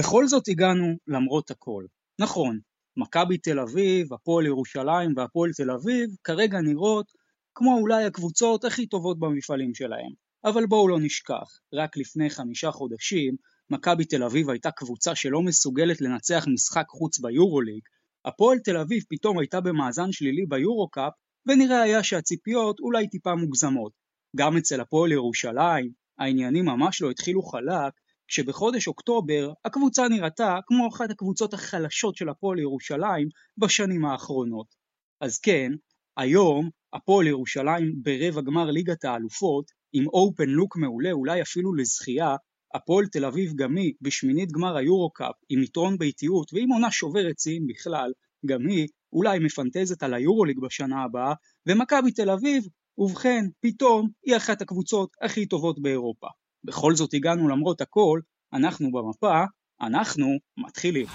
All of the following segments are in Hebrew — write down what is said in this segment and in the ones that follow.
בכל זאת הגענו למרות הכל. נכון, מכבי תל אביב, הפועל ירושלים והפועל תל אביב כרגע נראות כמו אולי הקבוצות הכי טובות במפעלים שלהם. אבל בואו לא נשכח, רק לפני חמישה חודשים מכבי תל אביב הייתה קבוצה שלא מסוגלת לנצח משחק חוץ ביורוליג, הפועל תל אביב פתאום הייתה במאזן שלילי ביורו-קאפ, ונראה היה שהציפיות אולי טיפה מוגזמות. גם אצל הפועל ירושלים, העניינים ממש לא התחילו חלק, כשבחודש אוקטובר הקבוצה נראתה כמו אחת הקבוצות החלשות של הפועל ירושלים בשנים האחרונות. אז כן, היום הפועל ירושלים ברבע גמר ליגת האלופות, עם אופן לוק מעולה אולי אפילו לזכייה, הפועל תל אביב גם היא בשמינית גמר היורו-קאפ עם יתרון באיטיות ועם עונה שוברת שיאים בכלל, גם היא אולי מפנטזת על היורוליג בשנה הבאה, ומכבי תל אביב, ובכן, פתאום היא אחת הקבוצות הכי טובות באירופה. בכל זאת הגענו למרות הכל, אנחנו במפה, אנחנו מתחילים.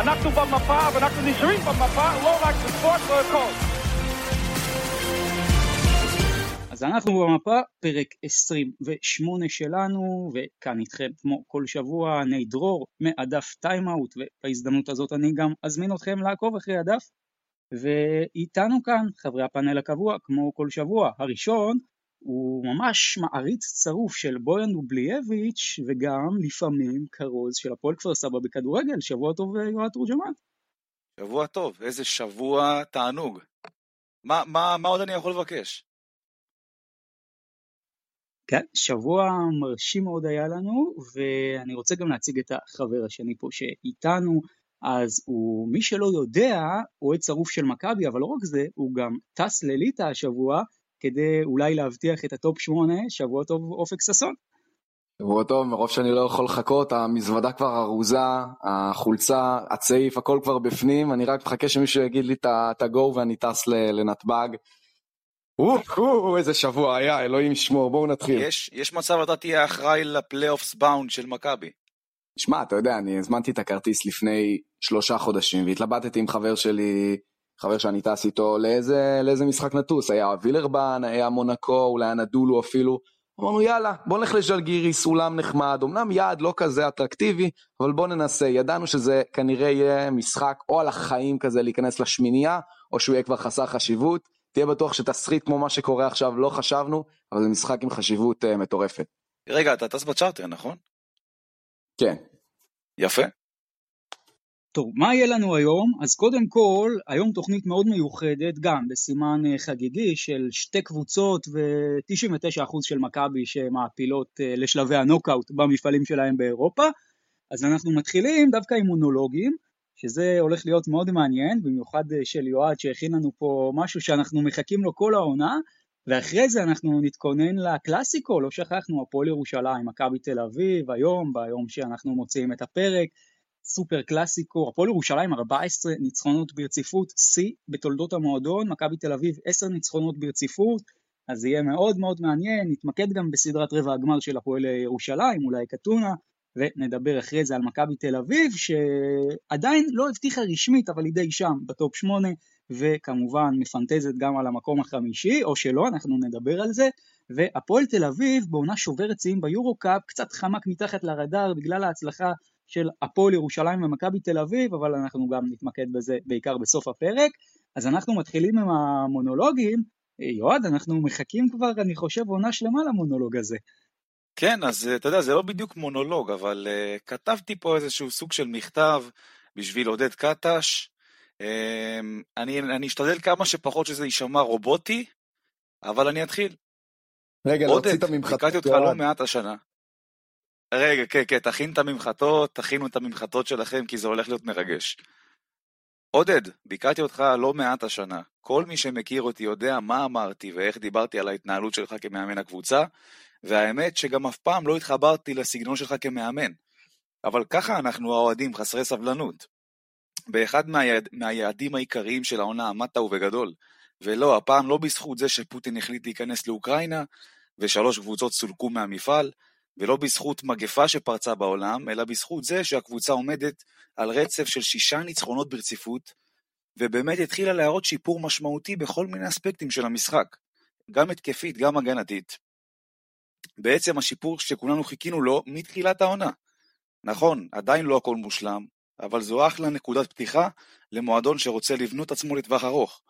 אנחנו במפה ואנחנו נשארים במפה, לא רק בספורט, לא הכל. אז אנחנו במפה, פרק 28 שלנו, וכאן איתכם כמו כל שבוע ני דרור מהדף טיימאוט, ובהזדמנות הזאת אני גם אזמין אתכם לעקוב אחרי הדף. ואיתנו כאן חברי הפאנל הקבוע, כמו כל שבוע. הראשון הוא ממש מעריץ שרוף של בויאן דובלייביץ' וגם לפעמים כרוז של הפועל כפר סבא בכדורגל. שבוע טוב יואב תורג'מן. שבוע טוב, איזה שבוע תענוג. מה, מה, מה עוד אני יכול לבקש? כן, שבוע מרשים מאוד היה לנו, ואני רוצה גם להציג את החבר השני פה שאיתנו, אז הוא, מי שלא יודע, אוהד שרוף של מכבי, אבל לא רק זה, הוא גם טס לליטא השבוע, כדי אולי להבטיח את ה top 8, שבוע טוב אופק ששון. שבוע טוב, מרוב שאני לא יכול לחכות, המזוודה כבר ארוזה, החולצה, הצעיף, הכל כבר בפנים, אני רק מחכה שמישהו יגיד לי את ה-go ואני טס לנתב"ג. או, איזה שבוע היה, אלוהים ישמור, בואו נתחיל. יש, יש מצב אתה תהיה אחראי לפלייאופס באונד של מכבי. שמע, אתה יודע, אני הזמנתי את הכרטיס לפני שלושה חודשים והתלבטתי עם חבר שלי חבר שאני טס איתו לאיזה, לאיזה משחק נטוס, היה וילרבן, היה מונקו, אולי היה נדולו אפילו. אמרנו יאללה, בוא נלך לז'לגיריס, אולם נחמד, אמנם יעד לא כזה אטרקטיבי, אבל בוא ננסה. ידענו שזה כנראה יהיה משחק או על החיים כזה להיכנס לשמינייה, או שהוא יהיה כבר חסר חשיבות. תהיה בטוח שתסריט כמו מה שקורה עכשיו לא חשבנו, אבל זה משחק עם חשיבות uh, מטורפת. רגע, אתה טס בצ'ארטר, נכון? כן. יפה. טוב, מה יהיה לנו היום? אז קודם כל, היום תוכנית מאוד מיוחדת, גם בסימן אה, חגיגי של שתי קבוצות ו-99% של מכבי שמעפילות אה, לשלבי הנוקאוט במפעלים שלהם באירופה. אז אנחנו מתחילים דווקא עם מונולוגים, שזה הולך להיות מאוד מעניין, במיוחד אה, של יועד שהכין לנו פה משהו שאנחנו מחכים לו כל העונה, ואחרי זה אנחנו נתכונן לקלאסיקו, לא שכחנו, הפועל ירושלים, מכבי תל אביב, היום, ביום שאנחנו מוציאים את הפרק. סופר קלאסיקו, הפועל ירושלים 14 ניצחונות ברציפות, שיא בתולדות המועדון, מכבי תל אביב 10 ניצחונות ברציפות, אז זה יהיה מאוד מאוד מעניין, נתמקד גם בסדרת רבע הגמר של הפועל ירושלים, אולי קטונה, ונדבר אחרי זה על מכבי תל אביב, שעדיין לא הבטיחה רשמית, אבל היא די שם, ב top 8, וכמובן מפנטזת גם על המקום החמישי, או שלא, אנחנו נדבר על זה. והפועל תל אביב בעונה שוברת שיאים ביורו קאפ, קצת חמק מתחת לרדאר בגלל ההצלחה של הפועל ירושלים ומכבי תל אביב, אבל אנחנו גם נתמקד בזה בעיקר בסוף הפרק. אז אנחנו מתחילים עם המונולוגים. יועד, אנחנו מחכים כבר, אני חושב, עונה שלמה למונולוג הזה. כן, אז אתה יודע, זה לא בדיוק מונולוג, אבל uh, כתבתי פה איזשהו סוג של מכתב בשביל עודד קטש. Uh, אני, אני אשתדל כמה שפחות שזה יישמע רובוטי, אבל אני אתחיל. רגע, להוציא את הממחטות. עודד, אותך לא מעט השנה. רגע, כן, כן, תכין את הממחטות, תכינו את הממחטות שלכם, כי זה הולך להיות מרגש. עודד, ביקרתי אותך לא מעט השנה. כל מי שמכיר אותי יודע מה אמרתי ואיך דיברתי על ההתנהלות שלך כמאמן הקבוצה, והאמת שגם אף פעם לא התחברתי לסגנון שלך כמאמן. אבל ככה אנחנו האוהדים חסרי סבלנות. באחד מהיעד, מהיעדים העיקריים של העונה עמדת ובגדול. ולא, הפעם לא בזכות זה שפוטין החליט להיכנס לאוקראינה, ושלוש קבוצות סולקו מהמפעל, ולא בזכות מגפה שפרצה בעולם, אלא בזכות זה שהקבוצה עומדת על רצף של שישה ניצחונות ברציפות, ובאמת התחילה להראות שיפור משמעותי בכל מיני אספקטים של המשחק, גם התקפית, גם הגנתית. בעצם השיפור שכולנו חיכינו לו מתחילת העונה. נכון, עדיין לא הכל מושלם, אבל זו אחלה נקודת פתיחה למועדון שרוצה לבנות עצמו לטווח ארוך.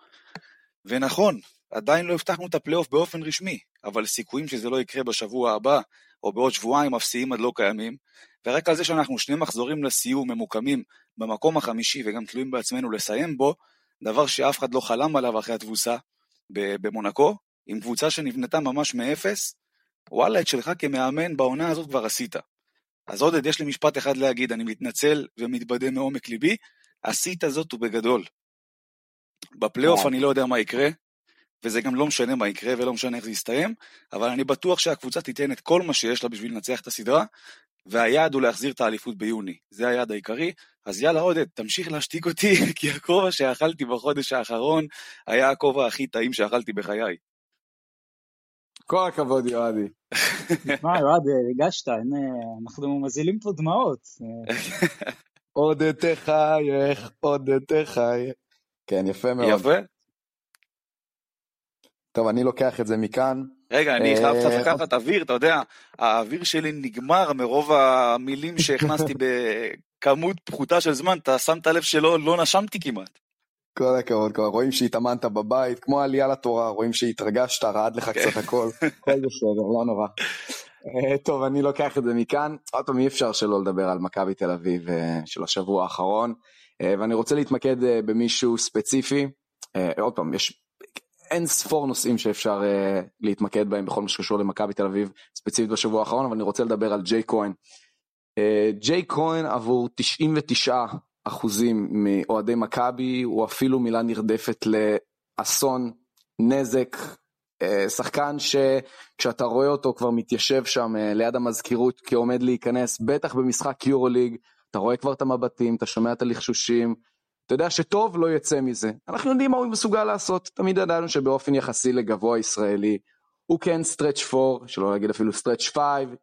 ונכון, עדיין לא הבטחנו את הפלייאוף באופן רשמי, אבל סיכויים שזה לא יקרה בשבוע הבא, או בעוד שבועיים אפסיים עד לא קיימים, ורק על זה שאנחנו שני מחזורים לסיום ממוקמים במקום החמישי וגם תלויים בעצמנו לסיים בו, דבר שאף אחד לא חלם עליו אחרי התבוסה במונקו, עם קבוצה שנבנתה ממש מאפס, וואלה, את שלך כמאמן בעונה הזאת כבר עשית. אז עודד, יש לי משפט אחד להגיד, אני מתנצל ומתבדה מעומק ליבי, עשית זאת ובגדול. בפלייאוף אני לא יודע מה יקרה, וזה גם לא משנה מה יקרה ולא משנה איך זה יסתיים, אבל אני בטוח שהקבוצה תיתן את כל מה שיש לה בשביל לנצח את הסדרה, והיעד הוא להחזיר את האליפות ביוני. זה היעד העיקרי. אז יאללה עודד, תמשיך להשתיק אותי, כי הכובע שאכלתי בחודש האחרון היה הכובע הכי טעים שאכלתי בחיי. כל הכבוד יועדי. מה יועד, הגשת, אנחנו מזילים פה דמעות. עוד תחייך, עוד תחייך. כן, יפה מאוד. יפה. טוב, אני לוקח את זה מכאן. רגע, אני חייב קצת לקחת אוויר, אתה יודע, האוויר שלי נגמר מרוב המילים שהכנסתי בכמות פחותה של זמן, אתה שמת לב שלא לא נשמתי כמעט. כל הכבוד, כל רואים שהתאמנת בבית, כמו עלייה לתורה, רואים שהתרגשת, רעד לך קצת הכל, הכל בסדר, לא נורא. טוב, אני לוקח את זה מכאן. עוד פעם, אי אפשר שלא לדבר על מכבי תל אביב של השבוע האחרון, ואני רוצה להתמקד במישהו ספציפי. עוד פעם, יש אין ספור נושאים שאפשר uh, להתמקד בהם בכל מה שקשור למכבי תל אביב, ספציפית בשבוע האחרון, אבל אני רוצה לדבר על ג'יי כהן. ג'יי כהן עבור 99 אחוזים מאוהדי מכבי, הוא אפילו מילה נרדפת לאסון, נזק, uh, שחקן שכשאתה רואה אותו כבר מתיישב שם uh, ליד המזכירות כעומד להיכנס, בטח במשחק יורו ליג, אתה רואה כבר את המבטים, אתה שומע את הלחשושים, אתה יודע שטוב לא יצא מזה. אנחנו יודעים מה הוא מסוגל לעשות, תמיד ידענו שבאופן יחסי לגבוה ישראלי, הוא כן stretch 4, שלא להגיד אפילו stretch 5,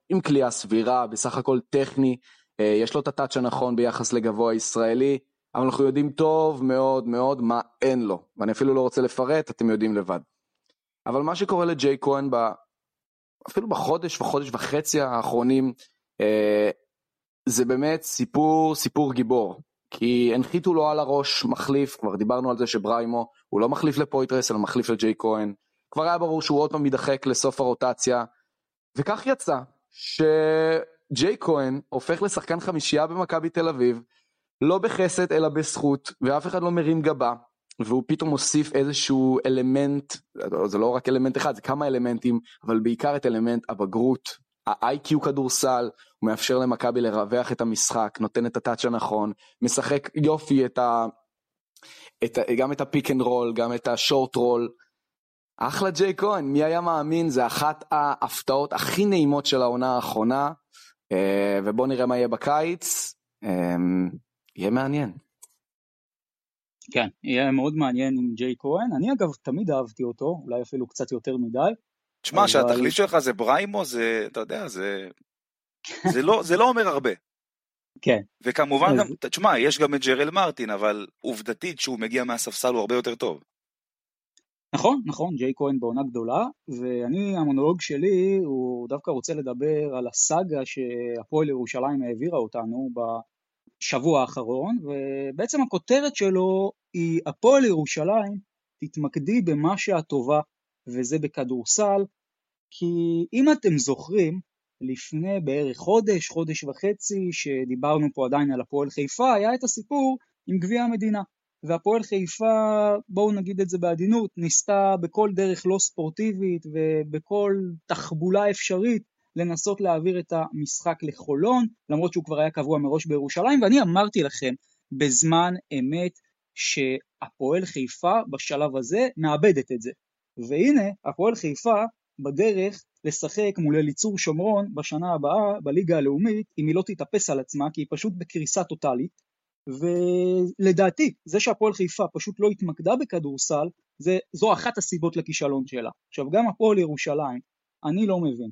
עם קליעה סבירה, בסך הכל טכני, אה, יש לו את ה touch הנכון ביחס לגבוה ישראלי, אבל אנחנו יודעים טוב מאוד מאוד מה אין לו, ואני אפילו לא רוצה לפרט, אתם יודעים לבד. אבל מה שקורה לג'ייק כהן, ב... אפילו בחודש וחודש וחצי האחרונים, אה, זה באמת סיפור, סיפור גיבור. כי הנחיתו לו על הראש מחליף, כבר דיברנו על זה שבריימו הוא לא מחליף לפויטרס אלא מחליף לג'יי כהן. כבר היה ברור שהוא עוד פעם יידחק לסוף הרוטציה, וכך יצא שג'יי כהן הופך לשחקן חמישייה במכבי תל אביב, לא בחסד אלא בזכות, ואף אחד לא מרים גבה, והוא פתאום מוסיף איזשהו אלמנט, זה לא רק אלמנט אחד, זה כמה אלמנטים, אבל בעיקר את אלמנט הבגרות, ה-IQ כדורסל, הוא מאפשר למכבי לרווח את המשחק, נותן את ה touch הנכון, משחק יופי את ה... את ה... גם את ה pick and roll, גם את ה short roll. אחלה ג'ייק כהן, מי היה מאמין, זה אחת ההפתעות הכי נעימות של העונה האחרונה, ובואו נראה מה יהיה בקיץ, אה, יהיה מעניין. כן, יהיה מאוד מעניין עם ג'ייק כהן, אני אגב תמיד אהבתי אותו, אולי אפילו קצת יותר מדי. תשמע, אבל... שהתחליף שלך זה בריימו, זה, אתה יודע, זה, זה, לא, זה לא אומר הרבה. כן. וכמובן אז... גם, תשמע, יש גם את ג'רל מרטין, אבל עובדתית שהוא מגיע מהספסל הוא הרבה יותר טוב. נכון, נכון, ג'יי כהן בעונה גדולה, ואני, המונולוג שלי, הוא דווקא רוצה לדבר על הסאגה שהפועל ירושלים העבירה אותנו בשבוע האחרון, ובעצם הכותרת שלו היא הפועל ירושלים, תתמקדי במה שאת טובה, וזה בכדורסל, כי אם אתם זוכרים, לפני בערך חודש, חודש וחצי, שדיברנו פה עדיין על הפועל חיפה, היה את הסיפור עם גביע המדינה. והפועל חיפה, בואו נגיד את זה בעדינות, ניסתה בכל דרך לא ספורטיבית ובכל תחבולה אפשרית לנסות להעביר את המשחק לחולון, למרות שהוא כבר היה קבוע מראש בירושלים, ואני אמרתי לכם בזמן אמת שהפועל חיפה בשלב הזה מאבדת את זה. והנה, הפועל חיפה בדרך לשחק מול אליצור שומרון בשנה הבאה בליגה הלאומית, אם היא לא תתאפס על עצמה, כי היא פשוט בקריסה טוטאלית. ולדעתי, זה שהפועל חיפה פשוט לא התמקדה בכדורסל, זה, זו אחת הסיבות לכישלון שלה. עכשיו, גם הפועל ירושלים, אני לא מבין.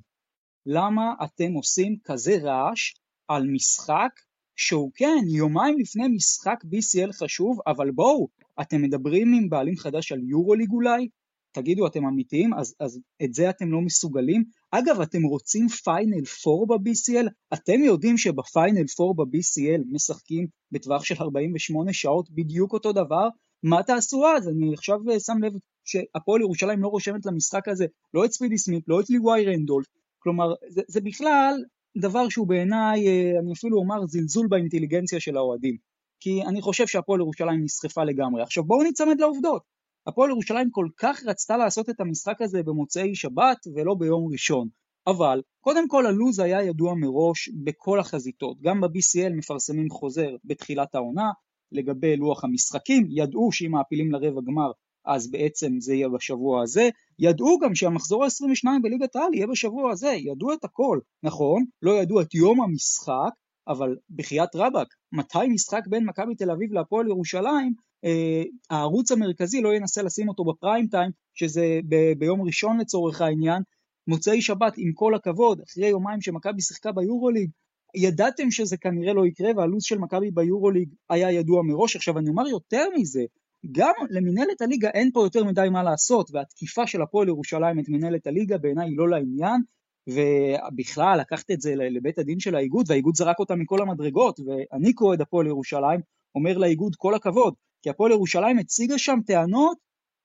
למה אתם עושים כזה רעש על משחק שהוא כן, יומיים לפני משחק BCL חשוב, אבל בואו, אתם מדברים עם בעלים חדש על יורוליג אולי? תגידו, אתם אמיתיים? אז, אז את זה אתם לא מסוגלים? אגב, אתם רוצים פיינל 4 ב-BCL? אתם יודעים שבפיינל 4 ב-BCL משחקים בטווח של 48 שעות בדיוק אותו דבר? מה תעשו אז? אני עכשיו אה, שם לב שהפועל ירושלים לא רושמת למשחק הזה לא את ספידי סמית, לא את ליוואי רנדולף, כלומר זה, זה בכלל דבר שהוא בעיניי, אה, אני אפילו אומר זלזול באינטליגנציה של האוהדים, כי אני חושב שהפועל ירושלים נסחפה לגמרי. עכשיו בואו ניצמד לעובדות, הפועל ירושלים כל כך רצתה לעשות את המשחק הזה במוצאי שבת ולא ביום ראשון, אבל קודם כל הלו"ז היה ידוע מראש בכל החזיתות, גם ב-BCL מפרסמים חוזר בתחילת העונה לגבי לוח המשחקים, ידעו שאם מעפילים לרבע גמר אז בעצם זה יהיה בשבוע הזה. ידעו גם שהמחזור ה-22 בליגת העל יהיה בשבוע הזה, ידעו את הכל, נכון? לא ידעו את יום המשחק, אבל בחייאת רבאק, מתי משחק בין מכבי תל אביב להפועל ירושלים, אה, הערוץ המרכזי לא ינסה לשים אותו בפריים טיים, שזה ב- ביום ראשון לצורך העניין, מוצאי שבת עם כל הכבוד, אחרי יומיים שמכבי שיחקה ביורוליג, ידעתם שזה כנראה לא יקרה והלו"ז של מכבי ביורוליג היה ידוע מראש. עכשיו אני אומר יותר מזה, גם למנהלת הליגה אין פה יותר מדי מה לעשות, והתקיפה של הפועל ירושלים את מנהלת הליגה בעיניי היא לא לעניין, ובכלל לקחת את זה לבית הדין של האיגוד, והאיגוד זרק אותה מכל המדרגות, ואני כאוהד הפועל ירושלים אומר לאיגוד כל הכבוד, כי הפועל ירושלים הציגה שם טענות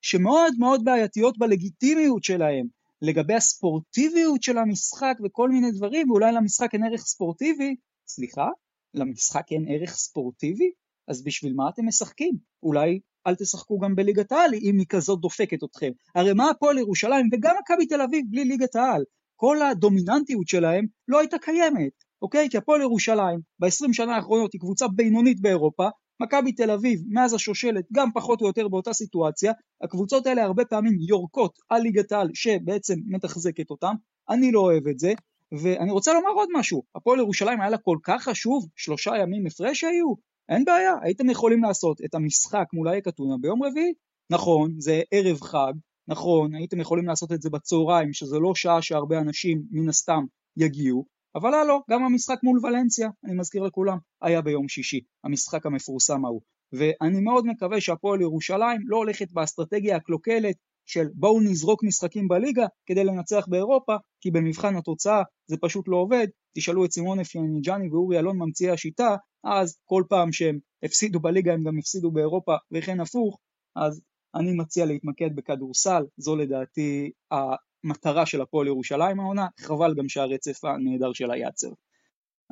שמאוד מאוד בעייתיות בלגיטימיות שלהם, לגבי הספורטיביות של המשחק וכל מיני דברים, ואולי למשחק אין ערך ספורטיבי, סליחה, למשחק אין ערך ספורטיבי? אז בשביל מה אתם משחקים? אולי אל תשחקו גם בליגת העל אם היא כזאת דופקת אתכם. הרי מה הפועל ירושלים וגם מכבי תל אביב בלי ליגת העל? כל הדומיננטיות שלהם לא הייתה קיימת, אוקיי? כי הפועל ירושלים ב-20 שנה האחרונות היא קבוצה בינונית באירופה, מכבי תל אביב מאז השושלת גם פחות או יותר באותה סיטואציה, הקבוצות האלה הרבה פעמים יורקות על ליגת העל שבעצם מתחזקת אותם, אני לא אוהב את זה, ואני רוצה לומר עוד משהו, הפועל ירושלים היה לה כל כך חשוב, שלושה ימים הפרש היו, אין בעיה, הייתם יכולים לעשות את המשחק מול האייק אתונה ביום רביעי, נכון, זה ערב חג, נכון, הייתם יכולים לעשות את זה בצהריים, שזה לא שעה שהרבה אנשים מן הסתם יגיעו, אבל הלו, גם המשחק מול ולנסיה, אני מזכיר לכולם, היה ביום שישי, המשחק המפורסם ההוא. ואני מאוד מקווה שהפועל ירושלים לא הולכת באסטרטגיה הקלוקלת של בואו נזרוק משחקים בליגה כדי לנצח באירופה, כי במבחן התוצאה זה פשוט לא עובד. תשאלו את סימון אפיאניג'אני ואורי אלון ממציאי השיטה, אז כל פעם שהם הפסידו בליגה הם גם הפסידו באירופה וכן הפוך, אז אני מציע להתמקד בכדורסל, זו לדעתי המטרה של הפועל ירושלים העונה, חבל גם שהרצף הנהדר שלה ייעצר.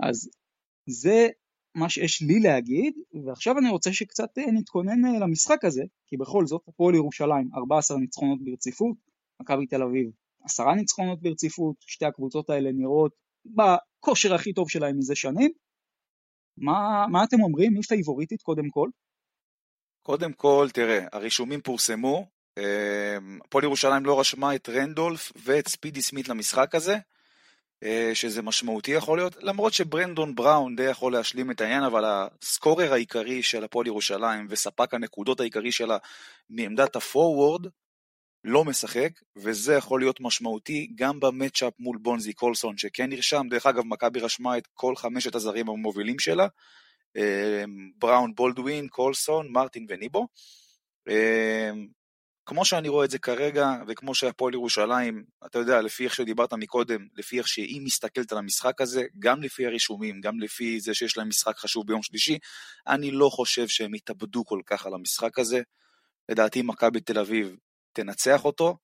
אז זה מה שיש לי להגיד, ועכשיו אני רוצה שקצת אה, נתכונן אה, למשחק הזה, כי בכל זאת הפועל ירושלים 14 ניצחונות ברציפות, מכבי תל אביב 10 ניצחונות ברציפות, שתי הקבוצות האלה נראות בכושר הכי טוב שלהם מזה שנים. מה, מה אתם אומרים? מי פייבוריטית קודם כל? קודם כל, תראה, הרישומים פורסמו, אה, הפועל ירושלים לא רשמה את רנדולף ואת ספידי סמית למשחק הזה, אה, שזה משמעותי יכול להיות, למרות שברנדון בראון די יכול להשלים את העניין, אבל הסקורר העיקרי של הפועל ירושלים וספק הנקודות העיקרי שלה מעמדת הפורוורד לא משחק, וזה יכול להיות משמעותי גם במצ'אפ מול בונזי קולסון שכן נרשם, דרך אגב מכבי רשמה את כל חמשת הזרים המובילים שלה, בראון, בולדווין, קולסון, מרטין וניבו. אה, כמו שאני רואה את זה כרגע, וכמו שהפועל ירושלים, אתה יודע, לפי איך שדיברת מקודם, לפי איך שהיא מסתכלת על המשחק הזה, גם לפי הרישומים, גם לפי זה שיש להם משחק חשוב ביום שלישי, אני לא חושב שהם יתאבדו כל כך על המשחק הזה. לדעתי מכבי תל אביב תנצח אותו,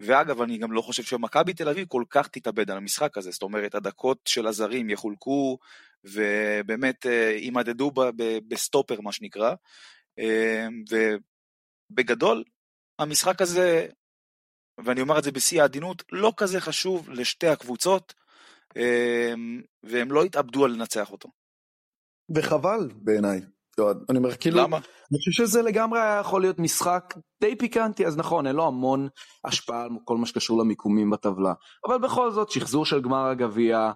ואגב, אני גם לא חושב שמכבי תל אביב כל כך תתאבד על המשחק הזה, זאת אומרת, הדקות של הזרים יחולקו, ובאמת אה, יימדדו בסטופר, מה שנקרא, אה, ובגדול, המשחק הזה, ואני אומר את זה בשיא העדינות, לא כזה חשוב לשתי הקבוצות, אמ, והם לא התאבדו על לנצח אותו. וחבל בעיניי. אני אומר, כאילו, למה? אני חושב שזה לגמרי היה יכול להיות משחק די פיקנטי, אז נכון, אין לו המון השפעה על כל מה שקשור למיקומים בטבלה, אבל בכל זאת, שחזור של גמר הגביע,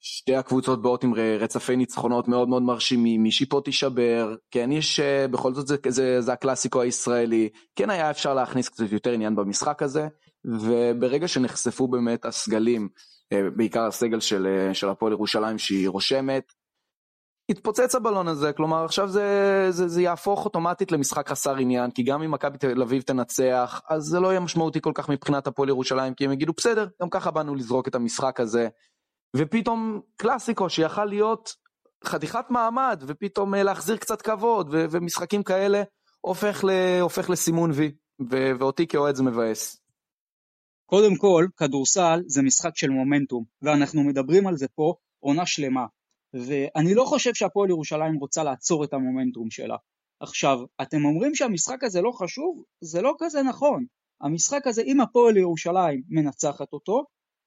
שתי הקבוצות באות עם רצפי ניצחונות מאוד מאוד מרשימים, מישהי פה תישבר, כן יש, אה, בכל זאת זה, זה, זה הקלאסיקו הישראלי, כן היה אפשר להכניס קצת יותר עניין במשחק הזה, וברגע שנחשפו באמת הסגלים בעיקר הסגל של, של הפועל ירושלים שהיא רושמת. התפוצץ הבלון הזה, כלומר עכשיו זה, זה, זה יהפוך אוטומטית למשחק חסר עניין, כי גם אם מכבי תל אביב תנצח, אז זה לא יהיה משמעותי כל כך מבחינת הפועל ירושלים, כי הם יגידו בסדר, גם ככה באנו לזרוק את המשחק הזה, ופתאום קלאסיקו שיכל להיות חתיכת מעמד, ופתאום אה, להחזיר קצת כבוד, ו- ומשחקים כאלה, הופך, ל- הופך לסימון וי, ו- ואותי כאוהד זה מבאס. קודם כל, כדורסל זה משחק של מומנטום, ואנחנו מדברים על זה פה עונה שלמה. ואני לא חושב שהפועל ירושלים רוצה לעצור את המומנטום שלה. עכשיו, אתם אומרים שהמשחק הזה לא חשוב? זה לא כזה נכון. המשחק הזה, אם הפועל ירושלים מנצחת אותו,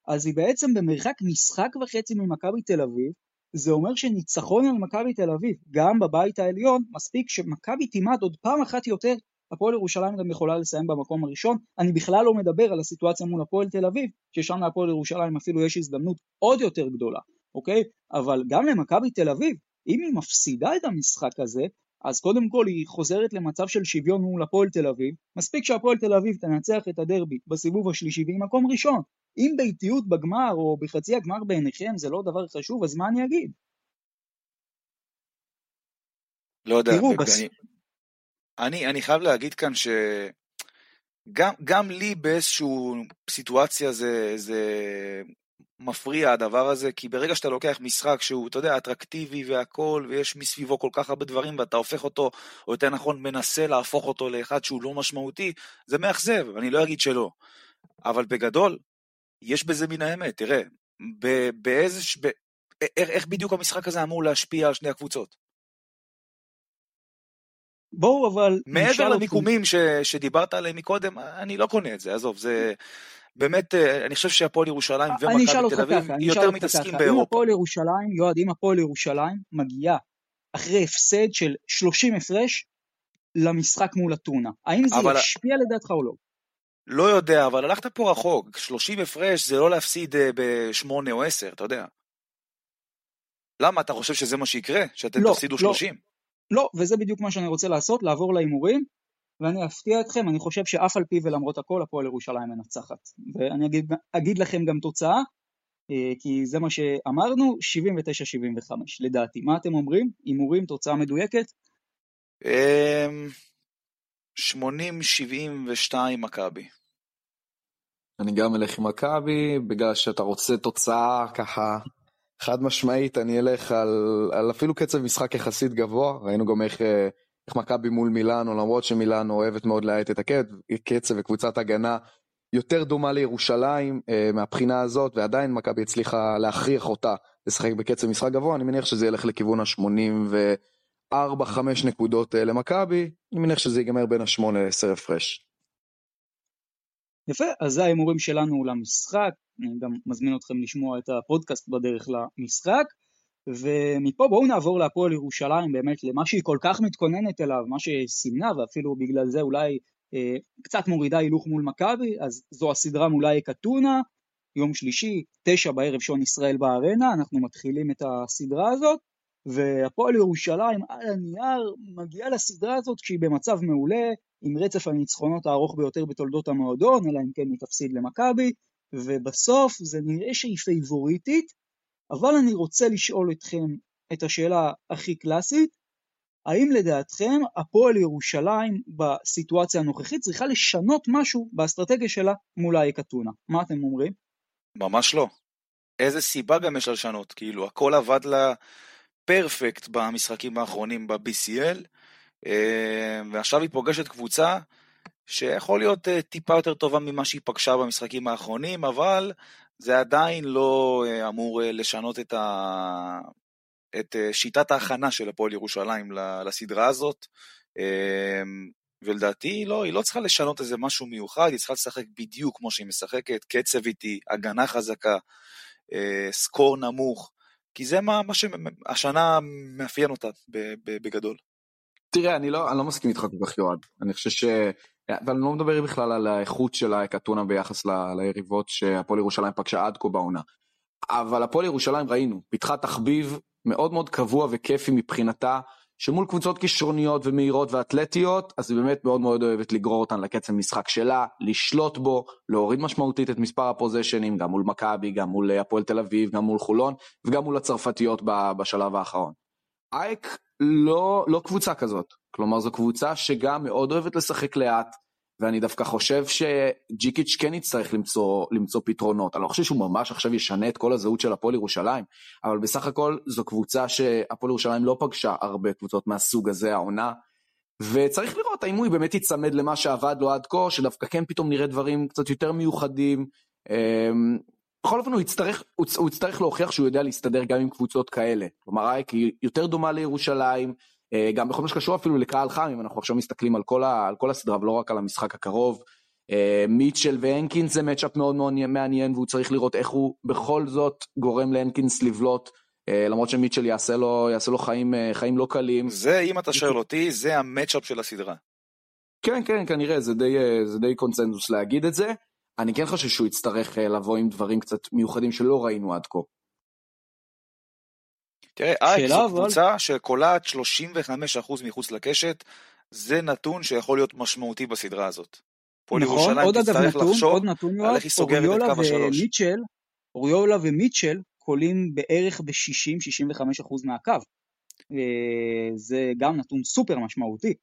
אז היא בעצם במרחק משחק וחצי ממכבי תל אביב, זה אומר שניצחון על מכבי תל אביב, גם בבית העליון, מספיק שמכבי תימד עוד פעם אחת יותר, הפועל ירושלים גם יכולה לסיים במקום הראשון. אני בכלל לא מדבר על הסיטואציה מול הפועל תל אביב, ששם להפועל ירושלים אפילו יש הזדמנות עוד יותר גדולה. אוקיי? אבל גם למכבי תל אביב, אם היא מפסידה את המשחק הזה, אז קודם כל היא חוזרת למצב של שוויון מול הפועל תל אביב, מספיק שהפועל תל אביב תנצח את הדרבי בסיבוב השלישי והיא מקום ראשון. אם באיטיות בגמר או בחצי הגמר בעיניכם זה לא דבר חשוב, אז מה אני אגיד? לא יודע, תראו, בס... אני, אני, אני חייב להגיד כאן שגם גם לי באיזושהי סיטואציה זה, זה מפריע הדבר הזה, כי ברגע שאתה לוקח משחק שהוא, אתה יודע, אטרקטיבי והכל, ויש מסביבו כל כך הרבה דברים, ואתה הופך אותו, או יותר נכון, מנסה להפוך אותו לאחד שהוא לא משמעותי, זה מאכזב, אני לא אגיד שלא. אבל בגדול, יש בזה מן האמת, תראה, באיזה, ב, איך, איך בדיוק המשחק הזה אמור להשפיע על שני הקבוצות? בואו אבל... מעבר למיקומים ש, שדיברת עליהם מקודם, אני לא קונה את זה, עזוב, זה... באמת, אה, אני חושב שהפועל ירושלים ומכבי תל אביב יותר מתעסקים באירופה. אם הפועל ירושלים, יועד, אם הפועל ירושלים מגיעה אחרי הפסד של 30 הפרש למשחק מול אתונה, האם זה אבל... ישפיע לדעתך או לא? לא יודע, אבל הלכת פה רחוק, 30 הפרש זה לא להפסיד אה, ב-8 או 10, אתה יודע. למה, אתה חושב שזה מה שיקרה? שאתם לא, תפסידו 30? לא, לא, וזה בדיוק מה שאני רוצה לעשות, לעבור להימורים, ואני אפתיע אתכם, אני חושב שאף על פי ולמרות הכל הפועל ירושלים מנצחת. ואני אגיד, אגיד לכם גם תוצאה, אה, כי זה מה שאמרנו, 79-75 לדעתי. מה אתם אומרים? הימורים, תוצאה מדויקת? 80-72 אמ, מכבי. אני גם אלך עם מכבי, בגלל שאתה רוצה תוצאה ככה חד משמעית, אני אלך על, על אפילו קצב משחק יחסית גבוה, ראינו גם איך אה, איך מכבי מול מילאנו, למרות שמילאנו אוהבת מאוד להאט את הקצב וקבוצת הגנה יותר דומה לירושלים אה, מהבחינה הזאת, ועדיין מכבי הצליחה להכריח אותה לשחק בקצב משחק גבוה, אני מניח שזה ילך לכיוון ה-84-5 נקודות אה, למכבי, אני מניח שזה ייגמר בין ה-8 ל-10 הפרש. יפה, אז זה ההימורים שלנו למשחק, אני גם מזמין אתכם לשמוע את הפודקאסט בדרך למשחק. ומפה בואו נעבור להפועל ירושלים באמת למה שהיא כל כך מתכוננת אליו, מה שסימנה ואפילו בגלל זה אולי אה, קצת מורידה הילוך מול מכבי, אז זו הסדרה מול אייק אתונה, יום שלישי, תשע בערב שעון ישראל בארנה, אנחנו מתחילים את הסדרה הזאת, והפועל ירושלים על הנייר מגיעה לסדרה הזאת כשהיא במצב מעולה, עם רצף הניצחונות הארוך ביותר בתולדות המועדון, אלא אם כן היא תפסיד למכבי, ובסוף זה נראה שהיא פייבוריטית, אבל אני רוצה לשאול אתכם את השאלה הכי קלאסית, האם לדעתכם הפועל ירושלים בסיטואציה הנוכחית צריכה לשנות משהו באסטרטגיה שלה מול האייק אתונה? מה אתם אומרים? ממש לא. איזה סיבה גם יש לה לשנות, כאילו הכל עבד לה פרפקט במשחקים האחרונים ב-BCL, אה, ועכשיו היא פוגשת קבוצה שיכול להיות אה, טיפה יותר טובה ממה שהיא פגשה במשחקים האחרונים, אבל זה עדיין לא אה, אמור אה, לשנות את, ה... את אה, שיטת ההכנה של הפועל ירושלים לסדרה הזאת. ולדעתי לא, היא לא צריכה לשנות איזה משהו מיוחד, היא צריכה לשחק בדיוק כמו שהיא משחקת, קצב איטי, הגנה חזקה, סקור נמוך, כי זה מה, מה שהשנה מאפיין אותה בגדול. תראה, אני לא, אני לא מסכים איתך כל כך יועד, אני חושב ש... ואני לא מדבר בכלל על האיכות של האקתונה ביחס ל, ליריבות שהפועל ירושלים פגשה עד כה בעונה. אבל הפועל ירושלים ראינו, פיתחה תחביב מאוד מאוד קבוע וכיפי מבחינתה שמול קבוצות כישרוניות ומהירות ואתלטיות, אז היא באמת מאוד מאוד אוהבת לגרור אותן לקצב משחק שלה, לשלוט בו, להוריד משמעותית את מספר הפוזיישנים, גם מול מכבי, גם מול הפועל תל אביב, גם מול חולון, וגם מול הצרפתיות בשלב האחרון. אייק לא, לא קבוצה כזאת, כלומר זו קבוצה שגם מאוד אוהבת לשחק לאט, ואני דווקא חושב שג'יקיץ' כן יצטרך למצוא, למצוא פתרונות. אני לא חושב שהוא ממש עכשיו ישנה את כל הזהות של הפועל ירושלים, אבל בסך הכל זו קבוצה שהפועל ירושלים לא פגשה הרבה קבוצות מהסוג הזה העונה, וצריך לראות האם הוא באמת ייצמד למה שעבד לו עד כה, שדווקא כן פתאום נראה דברים קצת יותר מיוחדים. אמ, בכל אופן הוא יצטרך, הוא, יצטרך להוכיח שהוא יודע להסתדר גם עם קבוצות כאלה. כלומר, היא יותר דומה לירושלים, גם בכל מה שקשור אפילו לקהל חם, אם אנחנו עכשיו מסתכלים על כל, ה, על כל הסדרה ולא רק על המשחק הקרוב. אה, מיטשל והנקינס זה מצ'אפ מאוד מאוד מעניין והוא צריך לראות איך הוא בכל זאת גורם להנקינס לבלוט. אה, למרות שמיטשל יעשה לו, יעשה לו חיים, חיים לא קלים. זה, אם אתה שואל אותי, זה המצ'אפ של הסדרה. כן, כן, כנראה, זה די, זה די קונצנזוס להגיד את זה. אני כן חושב שהוא יצטרך לבוא עם דברים קצת מיוחדים שלא ראינו עד כה. תראה, אייקס זו קבוצה שקולעת 35% מחוץ לקשת, זה נתון שיכול להיות משמעותי בסדרה הזאת. נכון, עוד אגב נתון, עוד נתון יואב, אוריולה ומיטשל, אוריולה ומיטשל קולים בערך ב-60-65% מהקו. אה, זה גם נתון סופר משמעותי.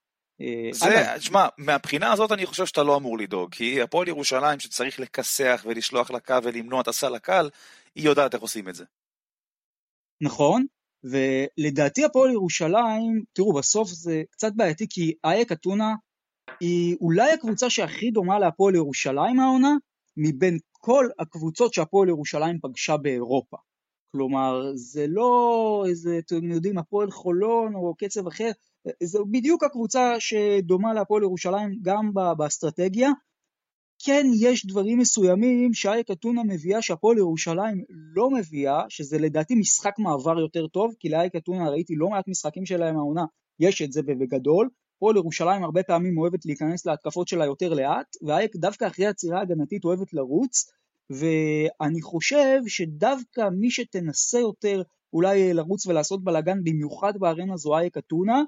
אה, זה, תשמע, מהבחינה הזאת אני חושב שאתה לא אמור לדאוג, כי הפועל ירושלים שצריך לכסח ולשלוח לקו ולמנוע את הסל הקל, היא יודעת איך עושים את זה. נכון, ולדעתי הפועל ירושלים, תראו בסוף זה קצת בעייתי כי אייק אתונה היא אולי הקבוצה שהכי דומה להפועל ירושלים העונה מבין כל הקבוצות שהפועל ירושלים פגשה באירופה. כלומר זה לא איזה, אתם יודעים, הפועל חולון או קצב אחר, זו בדיוק הקבוצה שדומה להפועל ירושלים גם באסטרטגיה כן יש דברים מסוימים שאייק אתונה מביאה שהפועל ירושלים לא מביאה, שזה לדעתי משחק מעבר יותר טוב, כי לאייק אתונה ראיתי לא מעט משחקים שלהם העונה, יש את זה בגדול. הפועל ירושלים הרבה פעמים אוהבת להיכנס להתקפות שלה יותר לאט, ואייק דווקא אחרי עצירה הגנתית אוהבת לרוץ, ואני חושב שדווקא מי שתנסה יותר אולי לרוץ ולעשות בלאגן במיוחד בארנה זו אייק אתונה,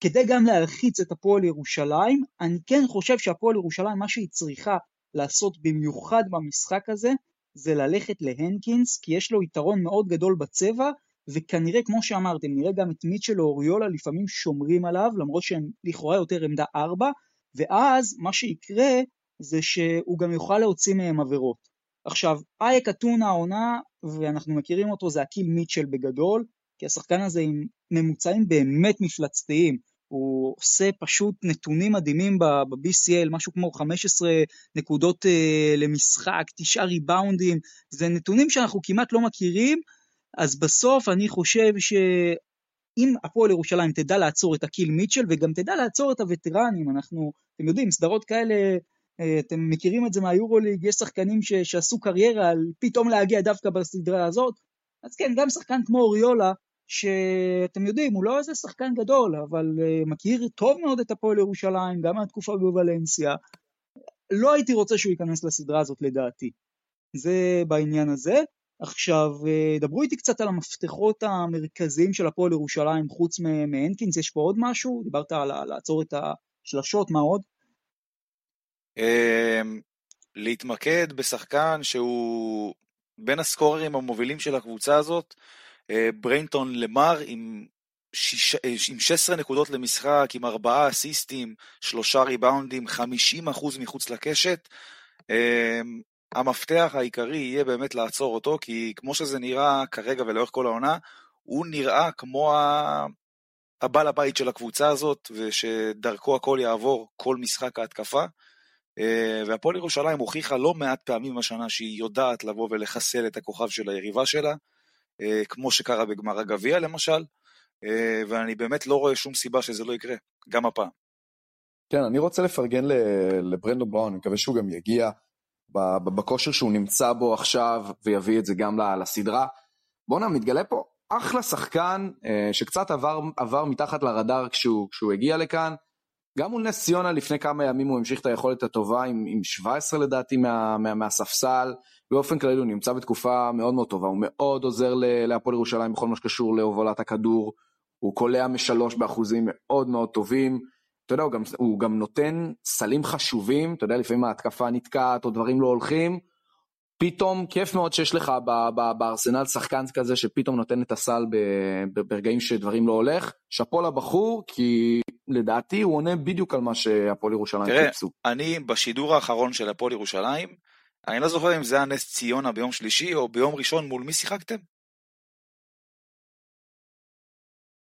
כדי גם להלחיץ את הפועל ירושלים, אני כן חושב שהפועל ירושלים, מה שהיא צריכה לעשות במיוחד במשחק הזה, זה ללכת להנקינס, כי יש לו יתרון מאוד גדול בצבע, וכנראה, כמו שאמרתם, נראה גם את מיטשל או אוריולה לפעמים שומרים עליו, למרות שהם לכאורה יותר עמדה 4, ואז מה שיקרה זה שהוא גם יוכל להוציא מהם עבירות. עכשיו, אייק אתונה העונה, ואנחנו מכירים אותו, זה הקיל מיטשל בגדול, כי השחקן הזה עם ממוצעים באמת מפלצתיים. הוא עושה פשוט נתונים מדהימים ב-BCL, משהו כמו 15 נקודות uh, למשחק, תשעה ריבאונדים, זה נתונים שאנחנו כמעט לא מכירים, אז בסוף אני חושב שאם הפועל ירושלים תדע לעצור את הקיל מיטשל וגם תדע לעצור את הווטרנים, אנחנו, אתם יודעים, סדרות כאלה, uh, אתם מכירים את זה מהיורוליג, יש שחקנים ש- שעשו קריירה על פתאום להגיע דווקא בסדרה הזאת, אז כן, גם שחקן כמו אוריולה, שאתם יודעים, הוא לא איזה שחקן גדול, אבל uh, מכיר טוב מאוד את הפועל ירושלים, גם מהתקופה בוולנסיה. לא הייתי רוצה שהוא ייכנס לסדרה הזאת לדעתי. זה בעניין הזה. עכשיו, uh, דברו איתי קצת על המפתחות המרכזיים של הפועל ירושלים, חוץ מהנקינס, יש פה עוד משהו? דיברת על לעצור את השלשות, מה עוד? אמ, להתמקד בשחקן שהוא בין הסקוררים המובילים של הקבוצה הזאת, אה, בריינטון למר עם, שיש, אה, עם 16 נקודות למשחק, עם 4 אסיסטים, 3 ריבאונדים, 50% מחוץ לקשת. אה, המפתח העיקרי יהיה באמת לעצור אותו, כי כמו שזה נראה כרגע ולאורך כל העונה, הוא נראה כמו הבעל הבית של הקבוצה הזאת, ושדרכו הכל יעבור כל משחק ההתקפה. והפועל ירושלים הוכיחה לא מעט פעמים השנה שהיא יודעת לבוא ולחסל את הכוכב של היריבה שלה. אה, כמו שקרה בגמר הגביע למשל, אה, ואני באמת לא רואה שום סיבה שזה לא יקרה, גם הפעם. כן, אני רוצה לפרגן לברנדו בראון, אני מקווה שהוא גם יגיע בכושר שהוא נמצא בו עכשיו, ויביא את זה גם לסדרה. בואנה, מתגלה פה אחלה שחקן אה, שקצת עבר, עבר מתחת לרדאר כשהוא, כשהוא הגיע לכאן. גם מול נס ציונה לפני כמה ימים הוא המשיך את היכולת הטובה עם, עם 17 לדעתי מה, מה, מהספסל, באופן כללי הוא נמצא בתקופה מאוד מאוד טובה, הוא מאוד עוזר להפועל ירושלים בכל מה שקשור להובלת הכדור, הוא קולע משלוש באחוזים מאוד מאוד טובים, אתה יודע, הוא גם, הוא גם נותן סלים חשובים, אתה יודע, לפעמים ההתקפה נתקעת או דברים לא הולכים, פתאום כיף מאוד שיש לך בארסנל שחקן כזה שפתאום נותן את הסל ברגעים שדברים לא הולך. שאפו לבחור, כי לדעתי הוא עונה בדיוק על מה שהפועל ירושלים חיפשו. תראה, אני בשידור האחרון של הפועל ירושלים, אני לא זוכר אם זה היה נס ציונה ביום שלישי או ביום ראשון, מול מי שיחקתם?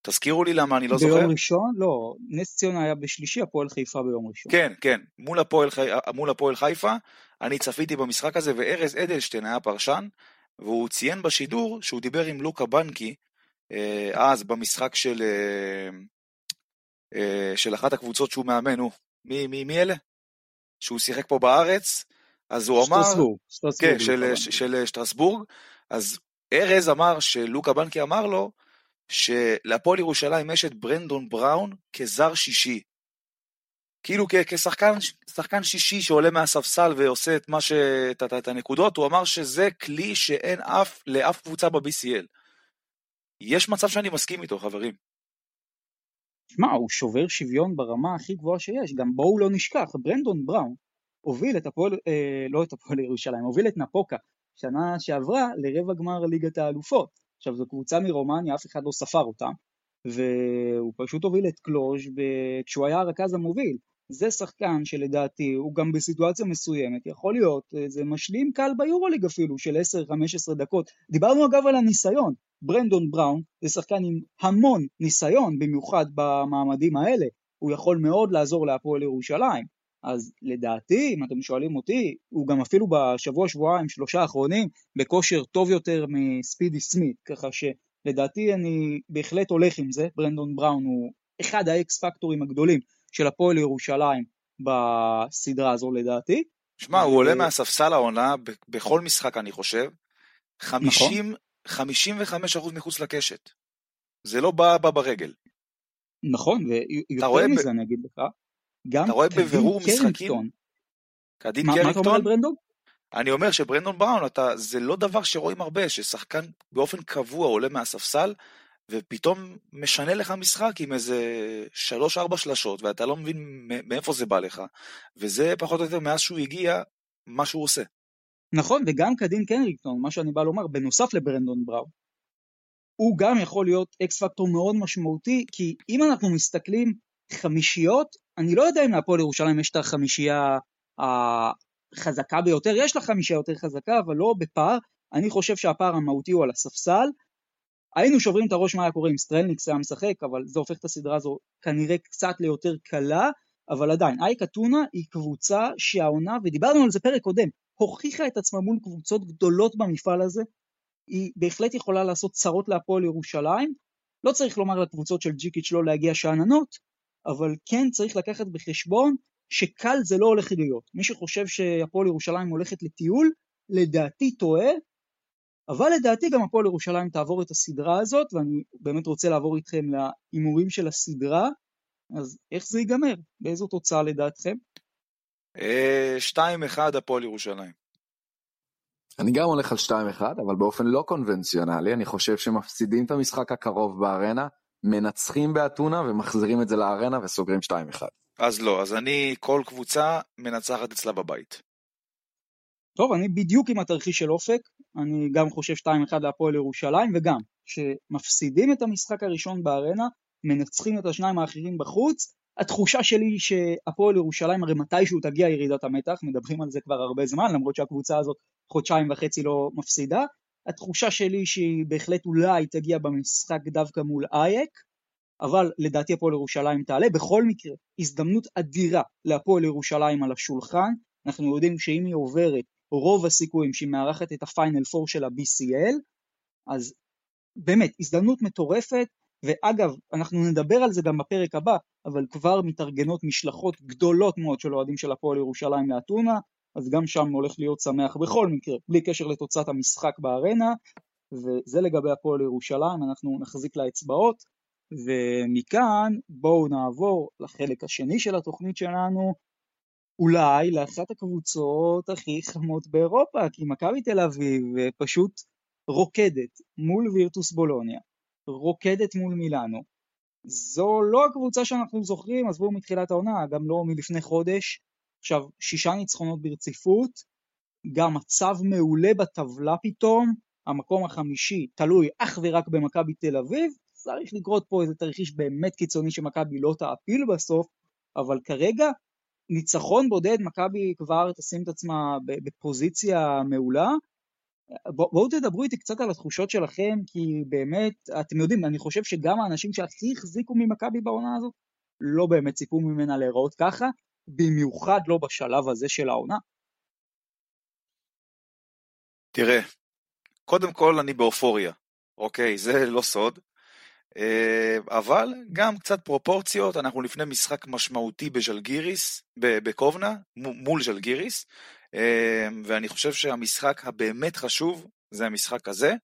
תזכירו לי למה אני לא ביום זוכר. ביום ראשון? לא, נס ציונה היה בשלישי, הפועל חיפה ביום ראשון. כן, כן, מול הפועל, חי... מול הפועל חיפה, אני צפיתי במשחק הזה, וארז אדלשטיין היה פרשן, והוא ציין בשידור שהוא דיבר עם לוקה בנקי, אה, אז במשחק של, אה, אה, של אחת הקבוצות שהוא מאמן, הוא, מי, מי, מי אלה? שהוא שיחק פה בארץ, אז הוא אמר... שטרסבורג. כן, של, של, של שטרסבורג. אז ארז אמר שלוקה בנקי אמר לו, שלהפועל ירושלים יש את ברנדון בראון כזר שישי. כאילו כשחקן שישי שעולה מהספסל ועושה את מה ש... את, את, את הנקודות, הוא אמר שזה כלי שאין אף, לאף קבוצה ב-BCL. יש מצב שאני מסכים איתו, חברים. שמע, הוא שובר שוויון ברמה הכי גבוהה שיש, גם בואו לא נשכח, ברנדון בראון הוביל את הפועל, אה, לא את הפועל ירושלים, הוביל את נפוקה שנה שעברה לרבע גמר ליגת האלופות. עכשיו זו קבוצה מרומניה, אף אחד לא ספר אותה, והוא פשוט הוביל את קלוז' כשהוא היה הרכז המוביל. זה שחקן שלדעתי הוא גם בסיטואציה מסוימת יכול להיות זה משלים קל ביורוליג אפילו של 10-15 דקות. דיברנו אגב על הניסיון, ברנדון בראון זה שחקן עם המון ניסיון במיוחד במעמדים האלה, הוא יכול מאוד לעזור להפועל ירושלים. אז לדעתי, אם אתם שואלים אותי, הוא גם אפילו בשבוע, שבועיים, שלושה האחרונים, בכושר טוב יותר מספידי סמית, ככה שלדעתי אני בהחלט הולך עם זה, ברנדון בראון הוא אחד האקס פקטורים הגדולים של הפועל ירושלים בסדרה הזו לדעתי. שמע, הוא עולה מהספסל העונה בכל משחק אני חושב, 50, נכון. 55% מחוץ לקשת. זה לא בא, בא ברגל. נכון, ויותר מזה ב... אני אגיד לך, גם אתה רואה בבירור משחקים, קדין קרינגטון, מה אתה אומר על ברנדון? אני אומר שברנדון בראון, אתה, זה לא דבר שרואים הרבה, ששחקן באופן קבוע עולה מהספסל, ופתאום משנה לך משחק עם איזה שלוש-ארבע שלשות, ואתה לא מבין מאיפה זה בא לך, וזה פחות או יותר מאז שהוא הגיע, מה שהוא עושה. נכון, וגם קדין קרינגטון, מה שאני בא לומר, בנוסף לברנדון בראון, הוא גם יכול להיות אקס פקטור מאוד משמעותי, כי אם אנחנו מסתכלים חמישיות, אני לא יודע אם להפועל ירושלים יש את החמישייה החזקה ביותר, יש לה חמישייה יותר חזקה, אבל לא בפער. אני חושב שהפער המהותי הוא על הספסל. היינו שוברים את הראש מה היה קורה אם סטרלניקס היה משחק, אבל זה הופך את הסדרה הזו כנראה קצת ליותר קלה, אבל עדיין, אייק אתונה היא קבוצה שהעונה, ודיברנו על זה פרק קודם, הוכיחה את עצמה מול קבוצות גדולות במפעל הזה, היא בהחלט יכולה לעשות צרות להפועל ירושלים, לא צריך לומר לקבוצות של ג'יקיץ' לא להגיע שאננות, אבל כן צריך לקחת בחשבון שקל זה לא הולך להיות. מי שחושב שהפועל ירושלים הולכת לטיול, לדעתי טועה, אבל לדעתי גם הפועל ירושלים תעבור את הסדרה הזאת, ואני באמת רוצה לעבור איתכם להימורים של הסדרה, אז איך זה ייגמר? באיזו תוצאה לדעתכם? 2-1 אה, הפועל ירושלים. אני גם הולך על 2-1, אבל באופן לא קונבנציונלי, אני חושב שמפסידים את המשחק הקרוב בארנה, מנצחים באתונה ומחזירים את זה לארנה וסוגרים 2-1. אז לא, אז אני, כל קבוצה מנצחת אצלה בבית. טוב, אני בדיוק עם התרחיש של אופק, אני גם חושב 2-1 להפועל ירושלים, וגם, שמפסידים את המשחק הראשון בארנה, מנצחים את השניים האחרים בחוץ, התחושה שלי היא שהפועל ירושלים הרי מתישהו תגיע ירידת המתח, מדברים על זה כבר הרבה זמן, למרות שהקבוצה הזאת חודשיים וחצי לא מפסידה, התחושה שלי שהיא בהחלט אולי תגיע במשחק דווקא מול אייק, אבל לדעתי הפועל ירושלים תעלה. בכל מקרה, הזדמנות אדירה להפועל ירושלים על השולחן. אנחנו יודעים שאם היא עוברת, רוב הסיכויים שהיא מארחת את הפיינל פור של ה-BCL, אז באמת, הזדמנות מטורפת, ואגב, אנחנו נדבר על זה גם בפרק הבא, אבל כבר מתארגנות משלחות גדולות מאוד של אוהדים של הפועל ירושלים לאתונה, אז גם שם הולך להיות שמח בכל מקרה, בלי קשר לתוצאת המשחק בארנה, וזה לגבי הפועל ירושלים, אנחנו נחזיק לאצבעות, ומכאן בואו נעבור לחלק השני של התוכנית שלנו, אולי לאחת הקבוצות הכי חמות באירופה, כי מכבי תל אביב פשוט רוקדת מול וירטוס בולוניה, רוקדת מול מילאנו, זו לא הקבוצה שאנחנו זוכרים, עזבו מתחילת העונה, גם לא מלפני חודש. עכשיו, שישה ניצחונות ברציפות, גם מצב מעולה בטבלה פתאום, המקום החמישי תלוי אך ורק במכבי תל אביב, צריך לקרות פה איזה תרחיש באמת קיצוני שמכבי לא תעפיל בסוף, אבל כרגע ניצחון בודד, מכבי כבר תשים את עצמה בפוזיציה מעולה. בואו תדברו איתי קצת על התחושות שלכם, כי באמת, אתם יודעים, אני חושב שגם האנשים שהכי החזיקו ממכבי בעונה הזאת, לא באמת ציפו ממנה להיראות ככה, במיוחד לא בשלב הזה של העונה. תראה, קודם כל אני באופוריה, אוקיי? זה לא סוד. אה, אבל גם קצת פרופורציות, אנחנו לפני משחק משמעותי בז'לגיריס, בקובנה, מול ז'לגיריס, אה, ואני חושב שהמשחק הבאמת חשוב זה המשחק הזה.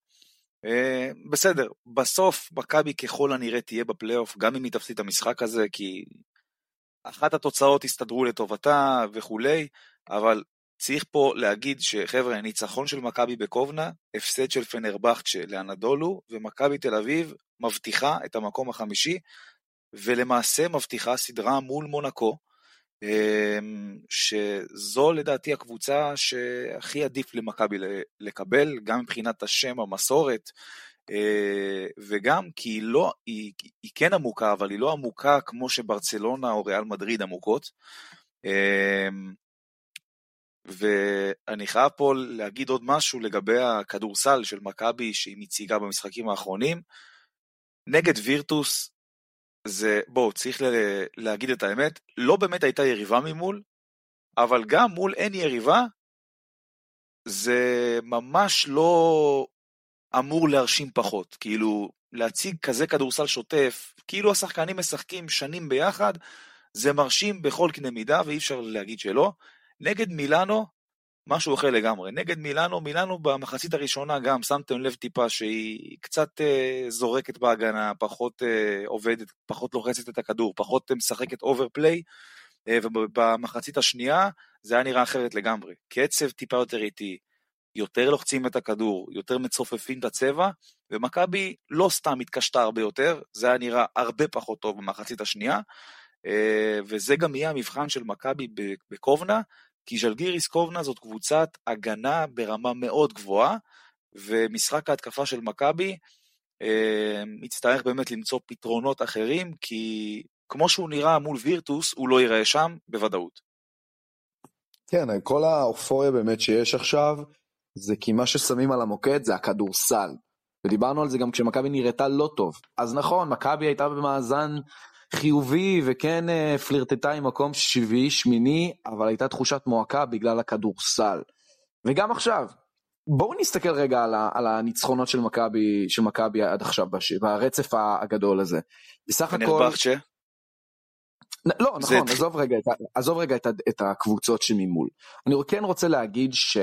אה, בסדר, בסוף מכבי ככל הנראה תהיה בפלייאוף, גם אם היא תפסיד את המשחק הזה, כי אחת התוצאות הסתדרו לטובתה וכולי, אבל צריך פה להגיד שחבר'ה, ניצחון של מכבי בקובנה, הפסד של פנרבכצ'ה לאנדולו, ומכבי תל אביב מבטיחה את המקום החמישי, ולמעשה מבטיחה סדרה מול מונקו, אמ, שזו לדעתי הקבוצה שהכי עדיף למכבי לקבל, גם מבחינת השם, המסורת, וגם כי היא, לא, היא, היא כן עמוקה, אבל היא לא עמוקה כמו שברצלונה או ריאל מדריד עמוקות. אמ, ואני חייב פה להגיד עוד משהו לגבי הכדורסל של מכבי שהיא מציגה במשחקים האחרונים. נגד וירטוס, זה, בואו, צריך להגיד את האמת, לא באמת הייתה יריבה ממול, אבל גם מול אין יריבה, זה ממש לא אמור להרשים פחות. כאילו, להציג כזה כדורסל שוטף, כאילו השחקנים משחקים שנים ביחד, זה מרשים בכל קנה מידה ואי אפשר להגיד שלא. נגד מילאנו, משהו אחר לגמרי. נגד מילאנו, מילאנו במחצית הראשונה גם, שמתם לב טיפה שהיא קצת אה, זורקת בהגנה, פחות אה, עובדת, פחות לוחצת את הכדור, פחות אה, משחקת overplay, אה, ובמחצית השנייה זה היה נראה אחרת לגמרי. קצב טיפה יותר איטי, יותר לוחצים את הכדור, יותר מצופפים את הצבע, ומכבי לא סתם התקשתה הרבה יותר, זה היה נראה הרבה פחות טוב במחצית השנייה, אה, וזה גם יהיה המבחן של מכבי בקובנה, כי ז'לגיריס קובנה זאת קבוצת הגנה ברמה מאוד גבוהה, ומשחק ההתקפה של מכבי אה, יצטרך באמת למצוא פתרונות אחרים, כי כמו שהוא נראה מול וירטוס, הוא לא ייראה שם בוודאות. כן, כל האופוריה באמת שיש עכשיו, זה כי מה ששמים על המוקד זה הכדורסל. ודיברנו על זה גם כשמכבי נראתה לא טוב. אז נכון, מכבי הייתה במאזן חיובי וכן אה, פלירטטה עם מקום שביעי, שמיני, אבל הייתה תחושת מועקה בגלל הכדורסל. וגם עכשיו, בואו נסתכל רגע על, ה, על הניצחונות של מכבי, של מכבי עד עכשיו, בש, ברצף הגדול הזה. בסך הכל... לא, נכון, עזוב רגע, עזוב רגע את, את הקבוצות שממול. אני כן רוצה להגיד ש...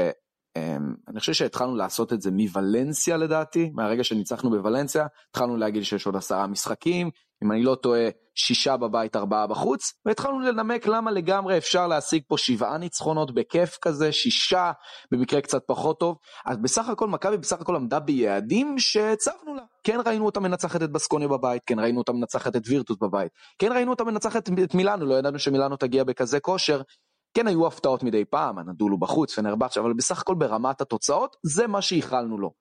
אמ, אני חושב שהתחלנו לעשות את זה מוולנסיה לדעתי, מהרגע שניצחנו בוולנסיה, התחלנו להגיד שיש עוד עשרה משחקים, אם אני לא טועה, שישה בבית, ארבעה בחוץ, והתחלנו לנמק למה לגמרי אפשר להשיג פה שבעה ניצחונות בכיף כזה, שישה, במקרה קצת פחות טוב. אז בסך הכל מכבי בסך הכל עמדה ביעדים שהצבנו לה. כן ראינו אותה מנצחת את בסקוניה בבית, כן ראינו אותה מנצחת את וירטוס בבית, כן ראינו אותה מנצחת את מילאנו, לא ידענו שמילאנו תגיע בכזה כושר. כן היו הפתעות מדי פעם, הנדולו בחוץ, פנרבץ', אבל בסך הכל ברמת התוצאות, זה מה שייחלנו לו.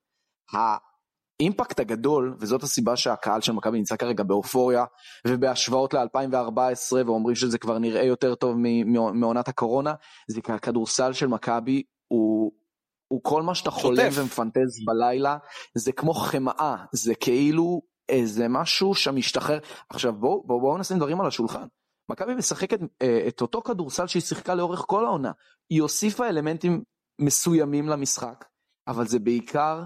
האימפקט הגדול, וזאת הסיבה שהקהל של מכבי נמצא כרגע באופוריה, ובהשוואות ל-2014, ואומרים שזה כבר נראה יותר טוב מעונת הקורונה, זה כי הכדורסל של מכבי הוא, הוא כל מה שאתה חולם ומפנטז בלילה, זה כמו חמאה, זה כאילו איזה משהו שמשתחרר. עכשיו בואו בוא, בוא נשים דברים על השולחן. מכבי משחקת אה, את אותו כדורסל שהיא שיחקה לאורך כל העונה. היא הוסיפה אלמנטים מסוימים למשחק, אבל זה בעיקר,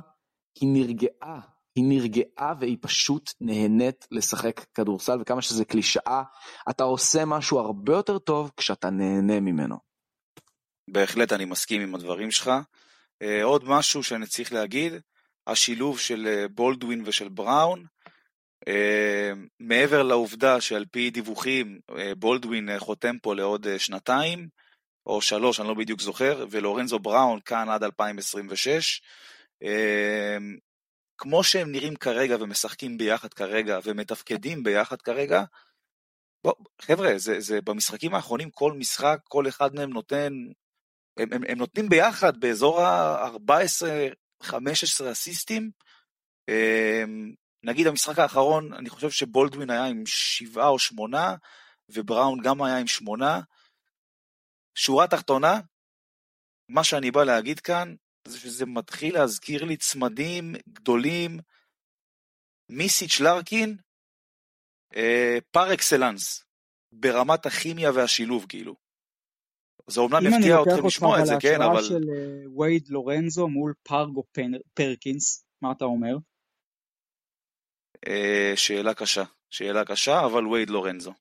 היא נרגעה. היא נרגעה והיא פשוט נהנית לשחק כדורסל, וכמה שזה קלישאה, אתה עושה משהו הרבה יותר טוב כשאתה נהנה ממנו. בהחלט אני מסכים עם הדברים שלך. אה, עוד משהו שאני צריך להגיד, השילוב של אה, בולדווין ושל בראון, מעבר לעובדה שעל פי דיווחים uh, בולדווין uh, חותם פה לעוד שנתיים או שלוש, אני לא בדיוק זוכר, ולורנזו בראון כאן עד 2026. כמו שהם נראים כרגע ומשחקים ביחד כרגע ומתפקדים ביחד כרגע, בוא, חבר'ה, זה, זה במשחקים האחרונים כל משחק, כל אחד מהם נותן, הם, הם, הם נותנים ביחד באזור ה-14-15 אסיסטים. נגיד המשחק האחרון, אני חושב שבולדווין היה עם שבעה או שמונה, ובראון גם היה עם שמונה. שורה תחתונה, מה שאני בא להגיד כאן, זה שזה מתחיל להזכיר לי צמדים גדולים, מיסיץ' לארקין, אה, פר אקסלנס, ברמת הכימיה והשילוב כאילו. זה אומנם יפתיע אתכם לשמוע את זה, כן, אבל... אם אני לוקח אותך על ההשוואה של וייד לורנזו מול פרגו פרקינס, מה אתה אומר? אה, שאלה קשה, שאלה קשה, אבל וייד לורנזו.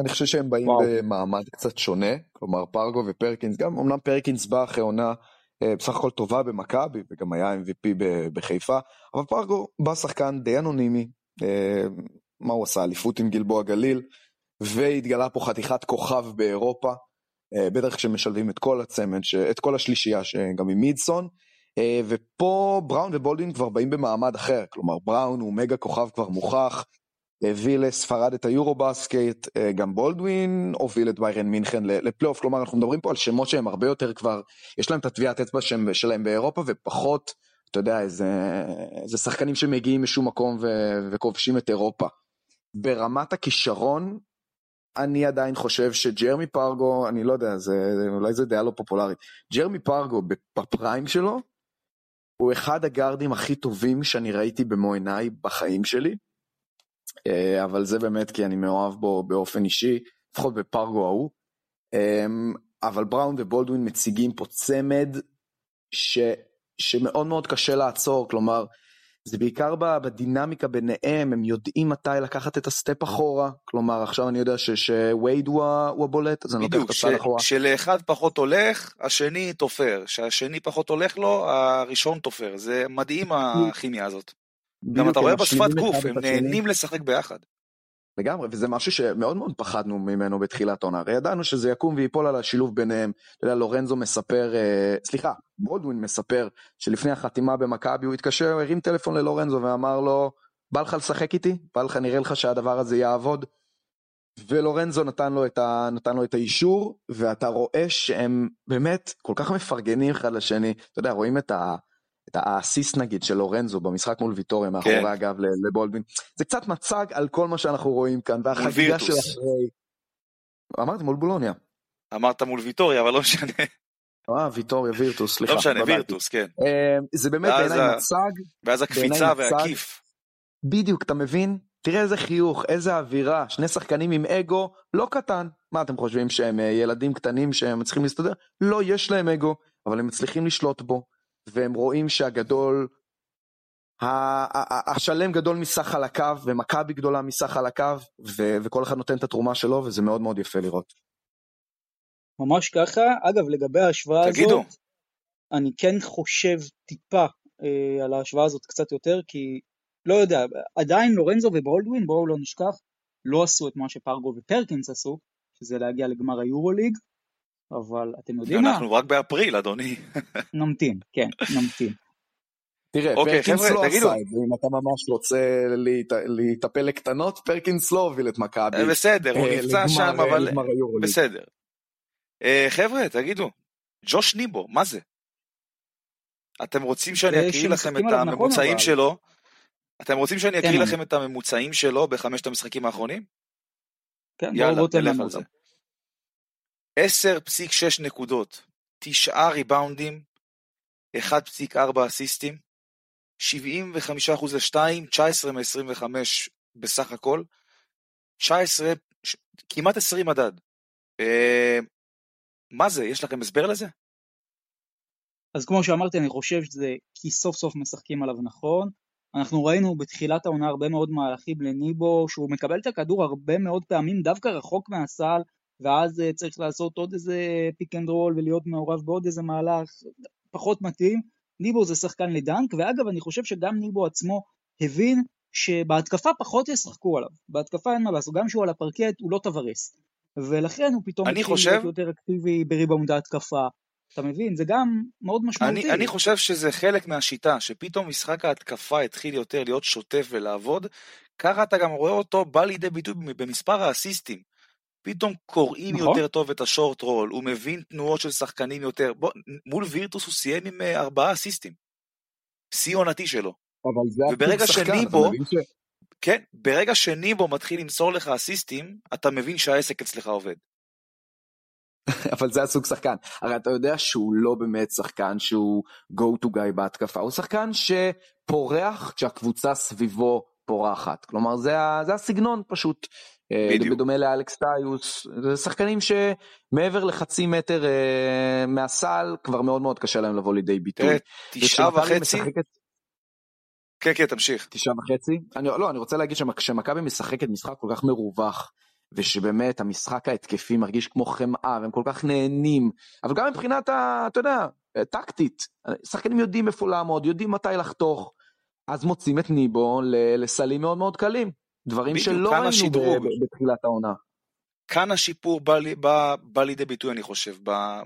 אני חושב שהם באים וואו. במעמד קצת שונה, כלומר פרגו ופרקינס, גם אמנם פרקינס בא אחרי עונה אה, בסך הכל טובה במכבי, וגם היה MVP בחיפה, אבל פרגו בא שחקן די אנונימי, אה, מה הוא עשה? אליפות עם גלבוע גליל, והתגלה פה חתיכת כוכב באירופה, בטח כשמשלבים את כל הצמד, את כל השלישייה, שגם עם מידסון, ופה בראון ובולדווין כבר באים במעמד אחר, כלומר בראון הוא מגה כוכב כבר מוכח, הביא לספרד את היורובאסקט, אה, גם בולדווין הוביל את ביירן מינכן לפלייאוף, כלומר אנחנו מדברים פה על שמות שהם הרבה יותר כבר, יש להם את הטביעת אצבע שלהם באירופה ופחות, אתה יודע, איזה, איזה שחקנים שמגיעים משום מקום ו, וכובשים את אירופה. ברמת הכישרון, אני עדיין חושב שג'רמי פרגו, אני לא יודע, זה, אולי זה דעה לא פופולרית, ג'רמי פרגו ב prime שלו, הוא אחד הגארדים הכי טובים שאני ראיתי במו עיניי בחיים שלי. אה, אבל זה באמת כי אני מאוהב בו באופן אישי, לפחות בפרגו ההוא. אמ, אבל בראון ובולדווין מציגים פה צמד ש, שמאוד מאוד קשה לעצור, כלומר, זה בעיקר בדינמיקה ביניהם, הם יודעים מתי לקחת את ה step אחורה, כלומר עכשיו אני יודע שווייד הוא, הוא הבולט, אז אני לוקח את ה step אחורה. כשלאחד פחות הולך, השני תופר, כשהשני פחות הולך לו, הראשון תופר, זה מדהים הכימיה הזאת. גם אתה רואה בשפת גוף, הם נהנים לשחק ביחד. לגמרי, וזה משהו שמאוד מאוד פחדנו ממנו בתחילת העונה, הרי ידענו שזה יקום ויפול על השילוב ביניהם, אתה יודע, לורנזו מספר, אה, סליחה, בולדווין מספר שלפני החתימה במכבי הוא התקשר, הרים טלפון ללורנזו ואמר לו, בא לך לשחק איתי? בא לך, נראה לך שהדבר הזה יעבוד? ולורנזו נתן לו, את ה, נתן לו את האישור, ואתה רואה שהם באמת כל כך מפרגנים אחד לשני, אתה יודע, רואים את ה... את האסיסט נגיד של לורנזו במשחק מול ויטוריה מאחורי כן. הגב לבולדווין. זה קצת מצג על כל מה שאנחנו רואים כאן, והחגיגה של אחרי... אמרתי מול בולוניה. אמרת מול ויטוריה, אבל לא משנה. אה, ויטוריה, וירטוס, סליחה. לא משנה, וירטוס, כן. אה, זה באמת בעיניי מצג. ואז הקפיצה והכיף. בדיוק, אתה מבין? תראה איזה חיוך, איזה אווירה, שני שחקנים עם אגו לא קטן. מה אתם חושבים שהם אה, ילדים קטנים שהם צריכים להסתדר? לא, יש להם אגו, אבל הם מצליחים לשלוט בו. והם רואים שהגדול, השלם גדול מסך על הקו, ומכבי גדולה מסך על הקו, ו- וכל אחד נותן את התרומה שלו, וזה מאוד מאוד יפה לראות. ממש ככה. אגב, לגבי ההשוואה תגידו. הזאת, אני כן חושב טיפה אה, על ההשוואה הזאת קצת יותר, כי לא יודע, עדיין לורנזו ובולדווין, בואו לא נשכח, לא עשו את מה שפרגו ופרקינס עשו, שזה להגיע לגמר היורוליג, אבל אתם יודעים מה? אנחנו רק באפריל, אדוני. נמתין, כן, נמתין. תראה, אוקיי, פרקינס חבר'ה, לא תגידו. עשה את זה, אם אתה ממש רוצה להיטפל לקטנות, פרקינס לא הוביל את מכבי. אה, בסדר, הוא אה, נפצע שם, אבל... בסדר. אה, חבר'ה, תגידו, ג'וש ניבו, מה זה? אתם רוצים שאני אקריא לכם את הממוצעים שלו? אתם רוצים שאני אקריא כן, לכם את הממוצעים שלו בחמשת המשחקים האחרונים? כן, בואו תן לנו אותם. 10.6 נקודות, 9 ריבאונדים, 1.4 אסיסטים, 75% ל-2, 19 מ-25 בסך הכל, 19, כמעט 20 מדד. אה, מה זה, יש לכם הסבר לזה? אז כמו שאמרתי, אני חושב שזה כי סוף סוף משחקים עליו נכון. אנחנו ראינו בתחילת העונה הרבה מאוד מהלכים לניבו, שהוא מקבל את הכדור הרבה מאוד פעמים דווקא רחוק מהסל, ואז אה, צריך לעשות עוד איזה pick and roll ולהיות מעורב בעוד איזה מהלך פחות מתאים. ניבו זה שחקן לדנק, ואגב אני חושב שגם ניבו עצמו הבין שבהתקפה פחות ישחקו עליו, בהתקפה אין מה לעשות, גם שהוא על הפרקט הוא לא טבארס, ולכן הוא פתאום התחיל חושב... להיות יותר אקטיבי בריבאונד ההתקפה, אתה מבין? זה גם מאוד משמעותי. אני, אני חושב שזה חלק מהשיטה, שפתאום משחק ההתקפה התחיל יותר להיות שוטף ולעבוד, ככה אתה גם רואה אותו בא לידי ביטוי במספר האסיסטים. פתאום קוראים נכון. יותר טוב את ה short roll, הוא מבין תנועות של שחקנים יותר. בוא, מול וירטוס הוא סיים עם אה, ארבעה אסיסטים. שיא עונתי שלו. אבל זה וברגע שניבו, ש... כן, ברגע שניבו מתחיל למסור לך אסיסטים, אתה מבין שהעסק אצלך עובד. אבל זה הסוג שחקן. הרי אתה יודע שהוא לא באמת שחקן שהוא go to guy בהתקפה, הוא שחקן שפורח כשהקבוצה סביבו פורחת. כלומר זה, זה הסגנון פשוט. אה, בדיוק. בדומה לאלכס טיוס, זה שחקנים שמעבר לחצי מטר uh, מהסל כבר מאוד מאוד קשה להם לבוא לידי ביטוי. תשעה וחצי? משחקת... כן כן תמשיך. תשעה וחצי? אני, לא אני רוצה להגיד שכשמכבי משחקת משחק כל כך מרווח ושבאמת המשחק ההתקפי מרגיש כמו חמאה והם כל כך נהנים אבל גם מבחינת ה... אתה יודע טקטית שחקנים יודעים איפה לעמוד יודעים מתי לחתוך אז מוצאים את ניבו לסלים מאוד מאוד קלים. דברים שלא ראינו בתחילת העונה. כאן השיפור בא, בא, בא לידי ביטוי אני חושב,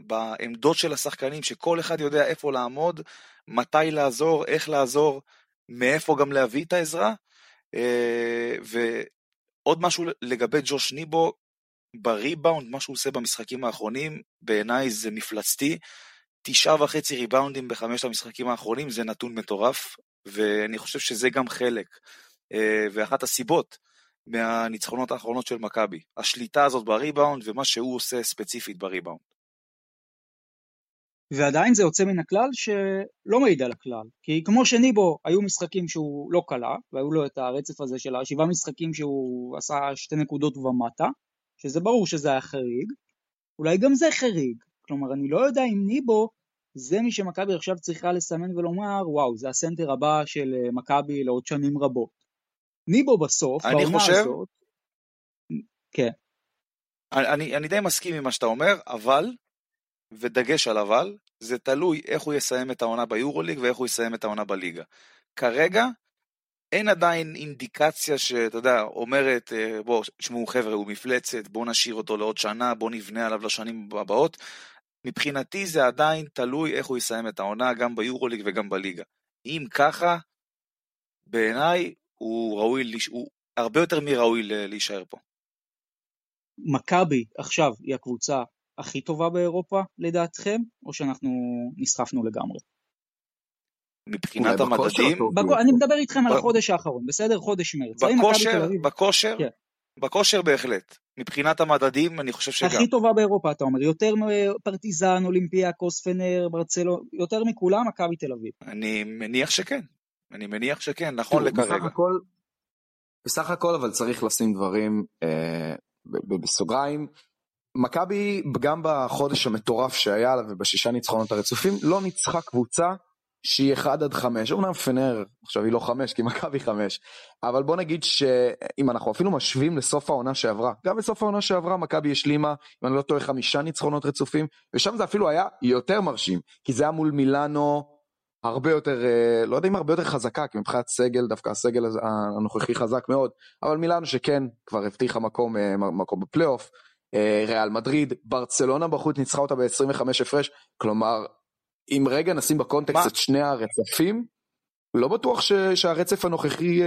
בעמדות של השחקנים, שכל אחד יודע איפה לעמוד, מתי לעזור, איך לעזור, מאיפה גם להביא את העזרה. אה, ועוד משהו לגבי ג'וש ניבו, בריבאונד, מה שהוא עושה במשחקים האחרונים, בעיניי זה מפלצתי. תשעה וחצי ריבאונדים בחמשת המשחקים האחרונים זה נתון מטורף, ואני חושב שזה גם חלק ואחת הסיבות מהניצחונות האחרונות של מכבי. השליטה הזאת בריבאונד ומה שהוא עושה ספציפית בריבאונד. ועדיין זה יוצא מן הכלל שלא מעיד על הכלל. כי כמו שניבו, היו משחקים שהוא לא קלע, והיו לו את הרצף הזה של השבעה משחקים שהוא עשה שתי נקודות ומטה, שזה ברור שזה היה חריג, אולי גם זה חריג. כלומר, אני לא יודע אם ניבו זה מי שמכבי עכשיו צריכה לסמן ולומר, וואו, זה הסנטר הבא של אה, מכבי לעוד שנים רבות. ניבו בסוף, בעונה חושב... הזאת... כן. אני, אני, אני די מסכים עם מה שאתה אומר, אבל, ודגש על אבל, זה תלוי איך הוא יסיים את העונה ביורוליג ואיך הוא יסיים את העונה בליגה. כרגע, אין עדיין אינדיקציה שאתה יודע, אומרת, אה, בואו, תשמעו חבר'ה, הוא מפלצת, בואו נשאיר אותו לעוד שנה, בואו נבנה עליו לשנים הבאות. מבחינתי זה עדיין תלוי איך הוא יסיים את העונה, גם ביורוליג וגם בליגה. אם ככה, בעיניי הוא ראוי, הוא הרבה יותר מראוי להישאר פה. מכבי עכשיו היא הקבוצה הכי טובה באירופה לדעתכם, או שאנחנו נסחפנו לגמרי? מבחינת המדדים? בק... אני מדבר איתכם ב... על החודש האחרון, בסדר? חודש מרץ. בכושר, בכושר, כן. בכושר בהחלט. מבחינת המדדים, אני חושב שגם. הכי טובה באירופה, אתה אומר. יותר מפרטיזן, אולימפיה, קוספנר, ברצלו, יותר מכולם, מכבי תל אביב. אני מניח שכן. אני מניח שכן, נכון לכרגע. בסך הכל, בסך הכל אבל צריך לשים דברים אה, בסוגריים. מכבי גם בחודש המטורף שהיה לה ובשישה ניצחונות הרצופים לא ניצחה קבוצה שהיא 1 עד 5, אמנם פנר עכשיו היא לא 5 כי מכבי 5, אבל בוא נגיד שאם אנחנו אפילו משווים לסוף העונה שעברה, גם בסוף העונה שעברה מכבי השלימה, אם אני לא טועה, חמישה ניצחונות רצופים, ושם זה אפילו היה יותר מרשים, כי זה היה מול מילאנו הרבה יותר, אה, לא יודע אם הרבה יותר חזקה, כי מבחינת סגל, דווקא הסגל הנוכחי חזק מאוד, אבל מילאנו שכן כבר הבטיחה מקום, אה, מקום בפלייאוף, אה, ריאל מדריד, ברצלונה בחוץ ניצחה אותה ב-25 הפרש, כלומר, אם רגע נשים בקונטקסט מה? את שני הרצפים, לא בטוח ש, שהרצף הנוכחי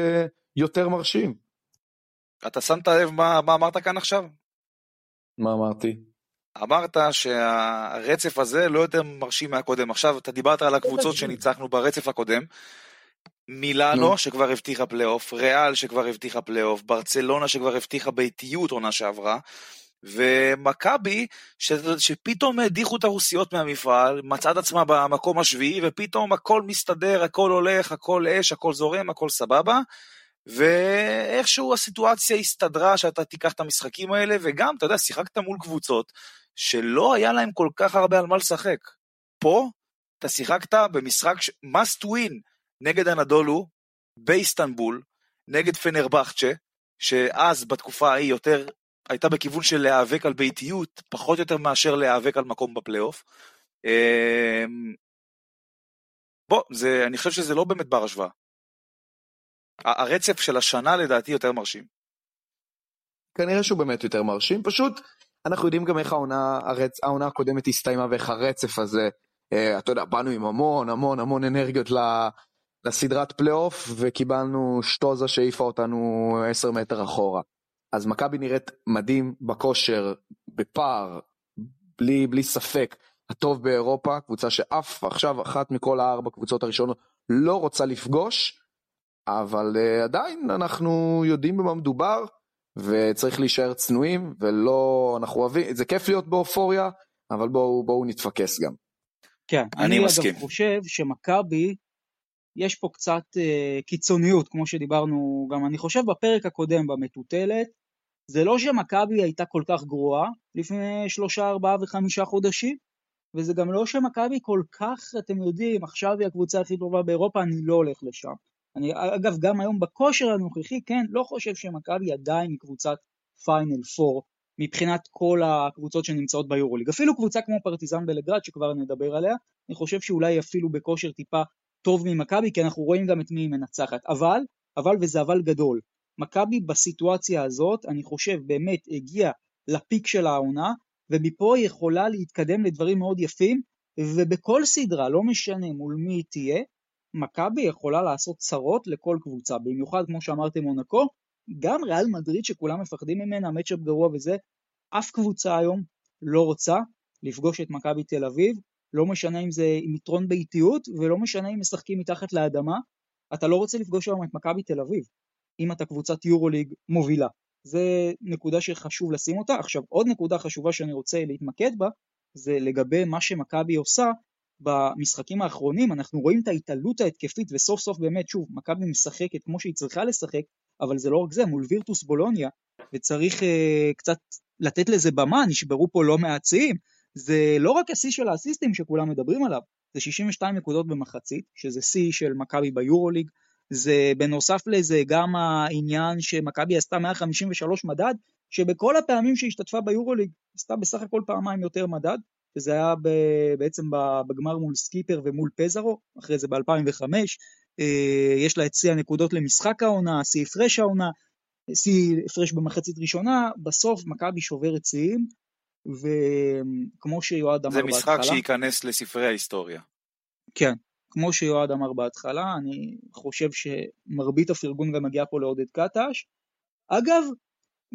יותר מרשים. אתה שמת לב מה, מה אמרת כאן עכשיו? מה אמרתי? אמרת שהרצף הזה לא יותר מרשים מהקודם. עכשיו, אתה דיברת על הקבוצות שניצחנו ברצף הקודם. מילאנו שכבר הבטיחה פלייאוף, ריאל שכבר הבטיחה פלייאוף, ברצלונה שכבר הבטיחה ביתיות עונה שעברה, ומכבי ש... שפתאום הדיחו את הרוסיות מהמפעל, מצאה את עצמה במקום השביעי, ופתאום הכל מסתדר, הכל הולך, הכל אש, הכל זורם, הכל סבבה. ואיכשהו הסיטואציה הסתדרה שאתה תיקח את המשחקים האלה, וגם, אתה יודע, שיחקת מול קבוצות שלא היה להם כל כך הרבה על מה לשחק. פה אתה שיחקת במשחק ש... must win נגד הנדולו באיסטנבול, נגד פנרבכצ'ה, שאז בתקופה ההיא יותר הייתה בכיוון של להיאבק על ביתיות, פחות יותר מאשר להיאבק על מקום בפלייאוף. אמ, בוא, זה, אני חושב שזה לא באמת בר השוואה. הרצף של השנה לדעתי יותר מרשים. כנראה שהוא באמת יותר מרשים, פשוט אנחנו יודעים גם איך העונה, הרצ... העונה הקודמת הסתיימה ואיך הרצף הזה, אה, אתה יודע, באנו עם המון המון המון אנרגיות לסדרת פלייאוף וקיבלנו שטוזה שהעיפה אותנו עשר מטר אחורה. אז מכבי נראית מדהים בכושר, בפער, בלי, בלי ספק, הטוב באירופה, קבוצה שאף עכשיו אחת מכל הארבע קבוצות הראשונות לא רוצה לפגוש, אבל uh, עדיין אנחנו יודעים במה מדובר, וצריך להישאר צנועים, ולא, אנחנו אוהבים, זה כיף להיות באופוריה, אבל בואו בוא נתפקס גם. כן, אני, אני מסכים. אגב חושב שמכבי, יש פה קצת uh, קיצוניות, כמו שדיברנו גם, אני חושב בפרק הקודם במטוטלת, זה לא שמכבי הייתה כל כך גרועה לפני שלושה, ארבעה וחמישה חודשים, וזה גם לא שמכבי כל כך, אתם יודעים, עכשיו היא הקבוצה הכי טובה באירופה, אני לא הולך לשם. אני אגב, גם היום בכושר הנוכחי, כן, לא חושב שמכבי עדיין היא קבוצת פיינל פור מבחינת כל הקבוצות שנמצאות ביורוליג. אפילו קבוצה כמו פרטיזן בלגרד, שכבר נדבר עליה, אני חושב שאולי אפילו בכושר טיפה טוב ממכבי, כי אנחנו רואים גם את מי היא מנצחת. אבל, אבל וזה אבל גדול, מכבי בסיטואציה הזאת, אני חושב, באמת הגיעה לפיק של העונה, ומפה היא יכולה להתקדם לדברים מאוד יפים, ובכל סדרה, לא משנה מול מי היא תהיה, מכבי יכולה לעשות צרות לכל קבוצה, במיוחד כמו שאמרתם מונקו, גם ריאל מדריד שכולם מפחדים ממנה, מצ'אפ גרוע וזה, אף קבוצה היום לא רוצה לפגוש את מכבי תל אביב, לא משנה אם זה עם יתרון באיטיות, ולא משנה אם משחקים מתחת לאדמה, אתה לא רוצה לפגוש היום את מכבי תל אביב, אם אתה קבוצת יורוליג מובילה. זה נקודה שחשוב לשים אותה. עכשיו, עוד נקודה חשובה שאני רוצה להתמקד בה, זה לגבי מה שמכבי עושה במשחקים האחרונים, אנחנו רואים את ההתעלות ההתקפית, וסוף סוף באמת, שוב, מכבי משחקת כמו שהיא צריכה לשחק, אבל זה לא רק זה, מול וירטוס בולוניה, וצריך uh, קצת לתת לזה במה, נשברו פה לא מעט שיאים, זה לא רק השיא של האסיסטים שכולם מדברים עליו, זה 62 נקודות במחצית, שזה שיא של מכבי ביורוליג, זה בנוסף לזה גם העניין שמכבי עשתה 153 מדד, שבכל הפעמים שהשתתפה ביורוליג עשתה בסך הכל פעמיים יותר מדד, וזה היה בעצם בגמר מול סקיפר ומול פזרו, אחרי זה ב-2005, אה, יש לה את שיא הנקודות למשחק העונה, שיא הפרש העונה, שיא הפרש במחצית ראשונה, בסוף מכבי שוברת שיאים, וכמו שיועד אמר בהתחלה... זה משחק שייכנס לספרי ההיסטוריה. כן, כמו שיועד אמר בהתחלה, אני חושב שמרבית הפרגון גם מגיע פה לעודד קטש. אגב,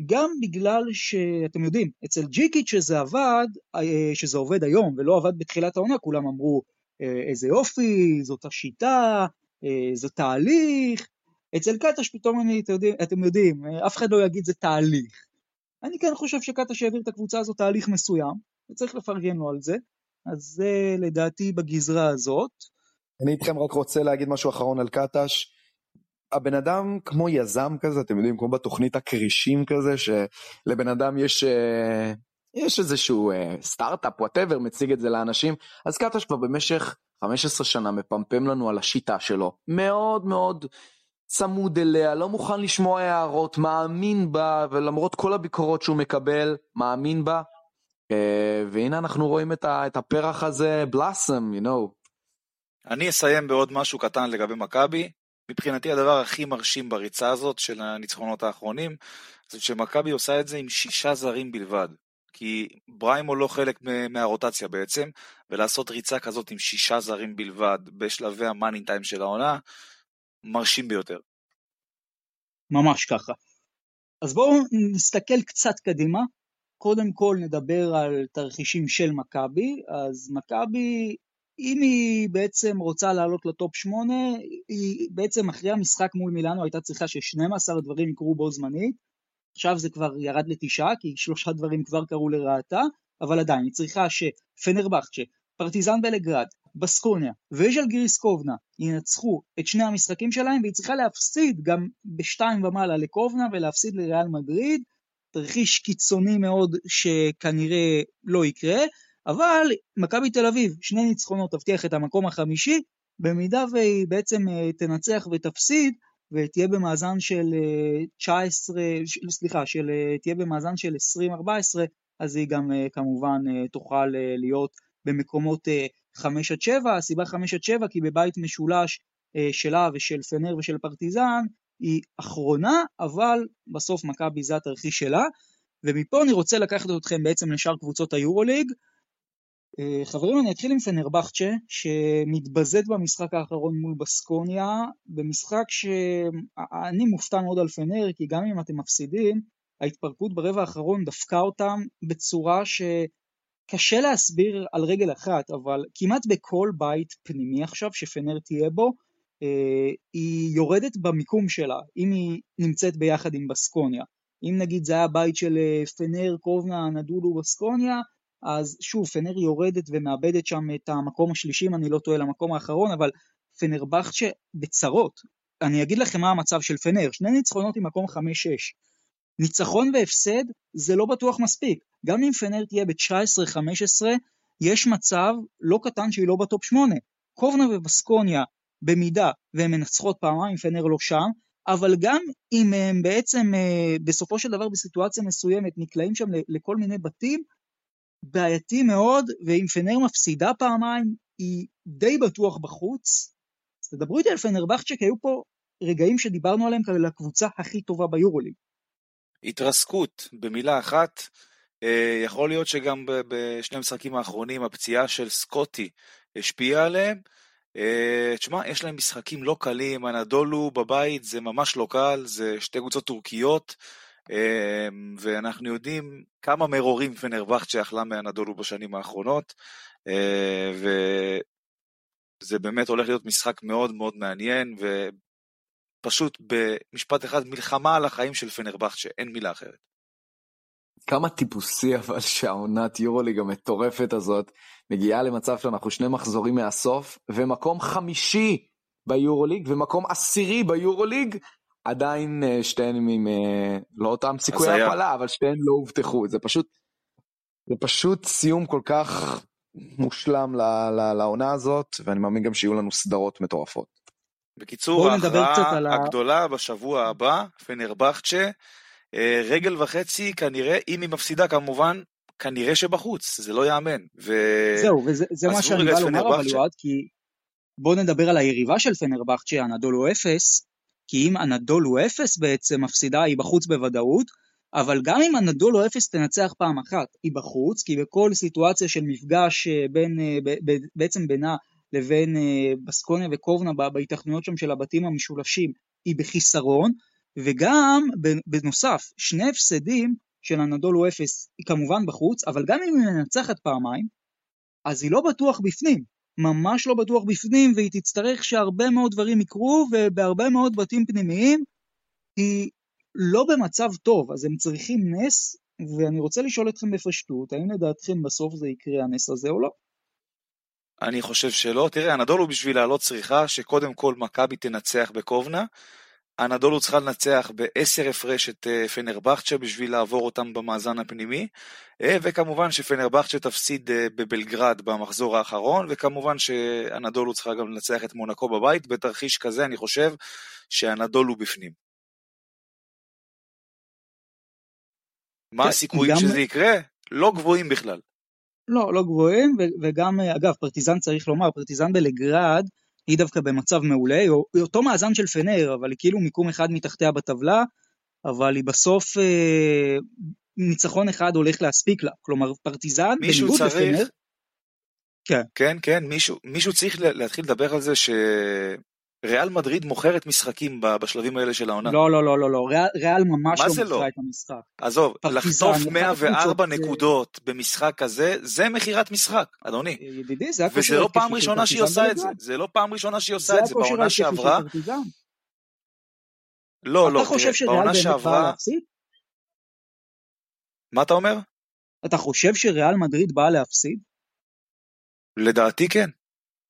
גם בגלל שאתם יודעים, אצל ג'יקיץ' שזה עבד, אה, שזה עובד היום ולא עבד בתחילת העונה, כולם אמרו אה, איזה יופי, זאת השיטה, אה, זה תהליך. אצל קטש פתאום אני, אתם יודעים, אתם יודעים, אף אחד לא יגיד זה תהליך. אני כן חושב שקטש העביר את הקבוצה הזאת תהליך מסוים, וצריך לפרגן לו על זה, אז זה לדעתי בגזרה הזאת. אני איתכם רק רוצה להגיד משהו אחרון על קטש. הבן אדם כמו יזם כזה, אתם יודעים, כמו בתוכנית הכרישים כזה, שלבן אדם יש, אה, יש איזשהו אה, סטארט-אפ, whatever, מציג את זה לאנשים, אז קטש כבר במשך 15 שנה מפמפם לנו על השיטה שלו, מאוד מאוד צמוד אליה, לא מוכן לשמוע הערות, מאמין בה, ולמרות כל הביקורות שהוא מקבל, מאמין בה. אה, והנה אנחנו רואים את הפרח הזה בלאסם, you know. אני אסיים בעוד משהו קטן לגבי מכבי. מבחינתי הדבר הכי מרשים בריצה הזאת של הניצחונות האחרונים, זה שמכבי עושה את זה עם שישה זרים בלבד. כי בריימו לא חלק מהרוטציה בעצם, ולעשות ריצה כזאת עם שישה זרים בלבד בשלבי המאני טיים של העונה, מרשים ביותר. ממש ככה. אז בואו נסתכל קצת קדימה. קודם כל נדבר על תרחישים של מכבי. אז מכבי אם היא בעצם רוצה לעלות לטופ 8, היא בעצם אחרי המשחק מול מילאנו הייתה צריכה ש-12 דברים יקרו בו זמנית, עכשיו זה כבר ירד לתשעה, כי שלושה דברים כבר קרו לרעתה, אבל עדיין היא צריכה שפנרבכצ'ה, פרטיזן בלגרד, בסקוניה וז'ל גיריסקובנה ינצחו את שני המשחקים שלהם, והיא צריכה להפסיד גם בשתיים ומעלה לקובנה ולהפסיד לריאל מדריד, תרחיש קיצוני מאוד שכנראה לא יקרה, אבל מכבי תל אביב, שני ניצחונות תבטיח את המקום החמישי, במידה והיא בעצם אה, תנצח ותפסיד, ותהיה במאזן של 19, אה, סליחה, של, אה, תהיה במאזן של 20-14, אז היא גם כמובן תוכל להיות במקומות 5 עד 7, הסיבה 5 עד 7 כי בבית משולש שלה ושל פנר ושל פרטיזן היא אחרונה, אבל בסוף מכבי זה התרחיש שלה. ומפה אני רוצה לקחת אתכם בעצם לשאר קבוצות היורוליג. אה, חברים, אני אתחיל עם פנרבכצ'ה, שמתבזת במשחק האחרון מול בסקוניה, במשחק שאני מופתע מאוד על פנר, כי גם אם אתם מפסידים, ההתפרקות ברבע האחרון דפקה אותם בצורה שקשה להסביר על רגל אחת, אבל כמעט בכל בית פנימי עכשיו שפנר תהיה בו, אה, היא יורדת במיקום שלה, אם היא נמצאת ביחד עם בסקוניה. אם נגיד זה היה בית של אה, פנר, קובנה, נדולו, בסקוניה, אז שוב, פנר יורדת ומאבדת שם את המקום השלישי, אם אני לא טועה, למקום האחרון, אבל פנרבכצ'ה בצרות. אני אגיד לכם מה המצב של פנר, שני ניצחונות עם מקום 5-6. ניצחון והפסד זה לא בטוח מספיק. גם אם פנר תהיה ב-19-15, יש מצב לא קטן שהיא לא בטופ 8. קובנה ובסקוניה, במידה והן מנצחות פעמיים, פנר לא שם, אבל גם אם הם בעצם אה, בסופו של דבר בסיטואציה מסוימת נקלעים שם לכל מיני בתים, בעייתי מאוד, ואם פנר מפסידה פעמיים, היא די בטוח בחוץ. אז תדברו איתי על פנרבכצ'ה, כי היו פה רגעים שדיברנו עליהם כאלה לקבוצה הכי טובה ביורוליג. התרסקות, במילה אחת. אה, יכול להיות שגם בשני המשחקים האחרונים הפציעה של סקוטי השפיעה עליהם. אה, תשמע, יש להם משחקים לא קלים, אנדולו בבית זה ממש לא קל, זה שתי קבוצות טורקיות, ואנחנו יודעים כמה מרורים פנרבכט שאכלה מאנדולו בשנים האחרונות, וזה באמת הולך להיות משחק מאוד מאוד מעניין, פשוט במשפט אחד, מלחמה על החיים של פנרבכצ'ה, אין מילה אחרת. כמה טיפוסי אבל שהעונת יורוליג המטורפת הזאת מגיעה למצב שאנחנו שני מחזורים מהסוף ומקום חמישי ביורוליג ומקום עשירי ביורוליג עדיין אה, שתיהן עם אה, לא אותם סיכויי הפעלה אבל שתיהן לא הובטחו זה פשוט זה פשוט סיום כל כך מושלם לעונה הזאת ואני מאמין גם שיהיו לנו סדרות מטורפות. בקיצור, ההכרעה הגדולה בשבוע הבא, פנרבכצ'ה, אה, רגל וחצי כנראה, אם היא מפסידה כמובן, כנראה שבחוץ, זה לא ייאמן. ו... זהו, וזה מה שאני בא לומר אבל יועד, כי בואו נדבר על היריבה של פנרבכצ'ה, אנדולו אפס, כי אם אנדולו אפס בעצם מפסידה, היא בחוץ בוודאות, אבל גם אם אנדולו אפס תנצח פעם אחת, היא בחוץ, כי בכל סיטואציה של מפגש אה, בין, אה, בעצם בינה לבין אה, בסקוניה וקובנה בהתכנויות שם של הבתים המשולשים היא בחיסרון, וגם בנוסף, שני הפסדים של הנדולו אפס היא כמובן בחוץ, אבל גם אם היא מנצחת פעמיים, אז היא לא בטוח בפנים, ממש לא בטוח בפנים, והיא תצטרך שהרבה מאוד דברים יקרו, ובהרבה מאוד בתים פנימיים היא לא במצב טוב, אז הם צריכים נס, ואני רוצה לשאול אתכם בפשטות, האם לדעתכם בסוף זה יקרה הנס הזה או לא? אני חושב שלא. תראה, אנדולו בשביל לעלות צריכה שקודם כל מכבי תנצח בקובנה. אנדולו צריכה לנצח בעשר הפרש את אה, פנרבכצ'ה בשביל לעבור אותם במאזן הפנימי, אה, וכמובן שפנרבכצ'ה תפסיד אה, בבלגרד במחזור האחרון, וכמובן שאנדולו צריכה גם לנצח את מונקו בבית, בתרחיש כזה אני חושב שאנדולו בפנים. מה הסיכויים גם... שזה יקרה? לא גבוהים בכלל. לא, לא גבוהים, וגם, אגב, פרטיזן צריך לומר, פרטיזן בלגרד היא דווקא במצב מעולה, היא אותו מאזן של פנר, אבל היא כאילו מיקום אחד מתחתיה בטבלה, אבל היא בסוף אה, ניצחון אחד הולך להספיק לה. כלומר, פרטיזן, בניגוד לפנר... כן. כן, כן, מישהו, מישהו צריך להתחיל לדבר על זה ש... ריאל מדריד מוכרת משחקים בשלבים האלה של העונה. לא, לא, לא, לא, לא, ריאל, ריאל ממש לא מוכרה לא? את המשחק. עזוב, לחטוף 104 נקודות זה... במשחק כזה, זה מכירת משחק, אדוני. ידידי, זה הכושר וזה לא פעם ראשונה שהיא עושה את זה, זה לא פעם ראשונה שהיא עושה את זה, בעונה שעברה. לא, לא, בעונה שעברה... מה אתה אומר? אתה חושב שריאל מדריד באה להפסיד? לדעתי כן.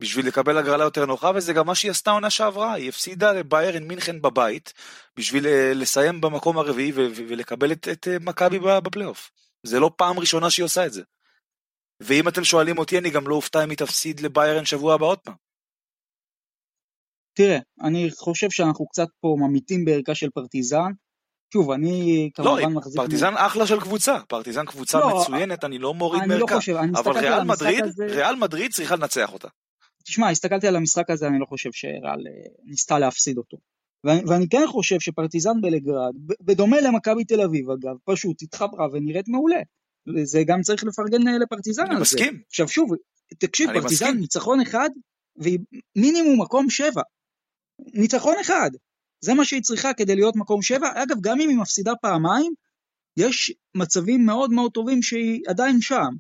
בשביל לקבל הגרלה יותר נוחה, וזה גם מה שהיא עשתה עונה שעברה, היא הפסידה לביירן מינכן בבית, בשביל אה, לסיים במקום הרביעי ולקבל את, את אה, מכבי בפלייאוף. זה לא פעם ראשונה שהיא עושה את זה. ואם אתם שואלים אותי, אני גם לא אופתע אם היא תפסיד לביירן שבוע הבא עוד פעם. תראה, אני חושב שאנחנו קצת פה ממיתים בערכה של פרטיזן, שוב, אני כמובן לא, מחזיק... לא, פרטיזן מ... אחלה של קבוצה, פרטיזן קבוצה לא, מצוינת, אני לא מוריד מערכה. לא חושב, אבל ריאל מדריד, הזה... ריאל מדריד צריכה לנצח אותה. תשמע, הסתכלתי על המשחק הזה, אני לא חושב שריאל אה, ניסתה להפסיד אותו. ואני, ואני כן חושב שפרטיזן בלגרד, בדומה למכבי תל אביב אגב, פשוט התחברה ונראית מעולה. זה גם צריך לפרגן אה, לפרטיזן על זה. אני מסכים. עכשיו שוב, תקשיב, פרטיזן מסכים. ניצחון אחד, והיא מינימום מקום שבע. ניצחון אחד. זה מה שהיא צריכה כדי להיות מקום שבע. אגב, גם אם היא מפסידה פעמיים, יש מצבים מאוד מאוד טובים שהיא עדיין שם.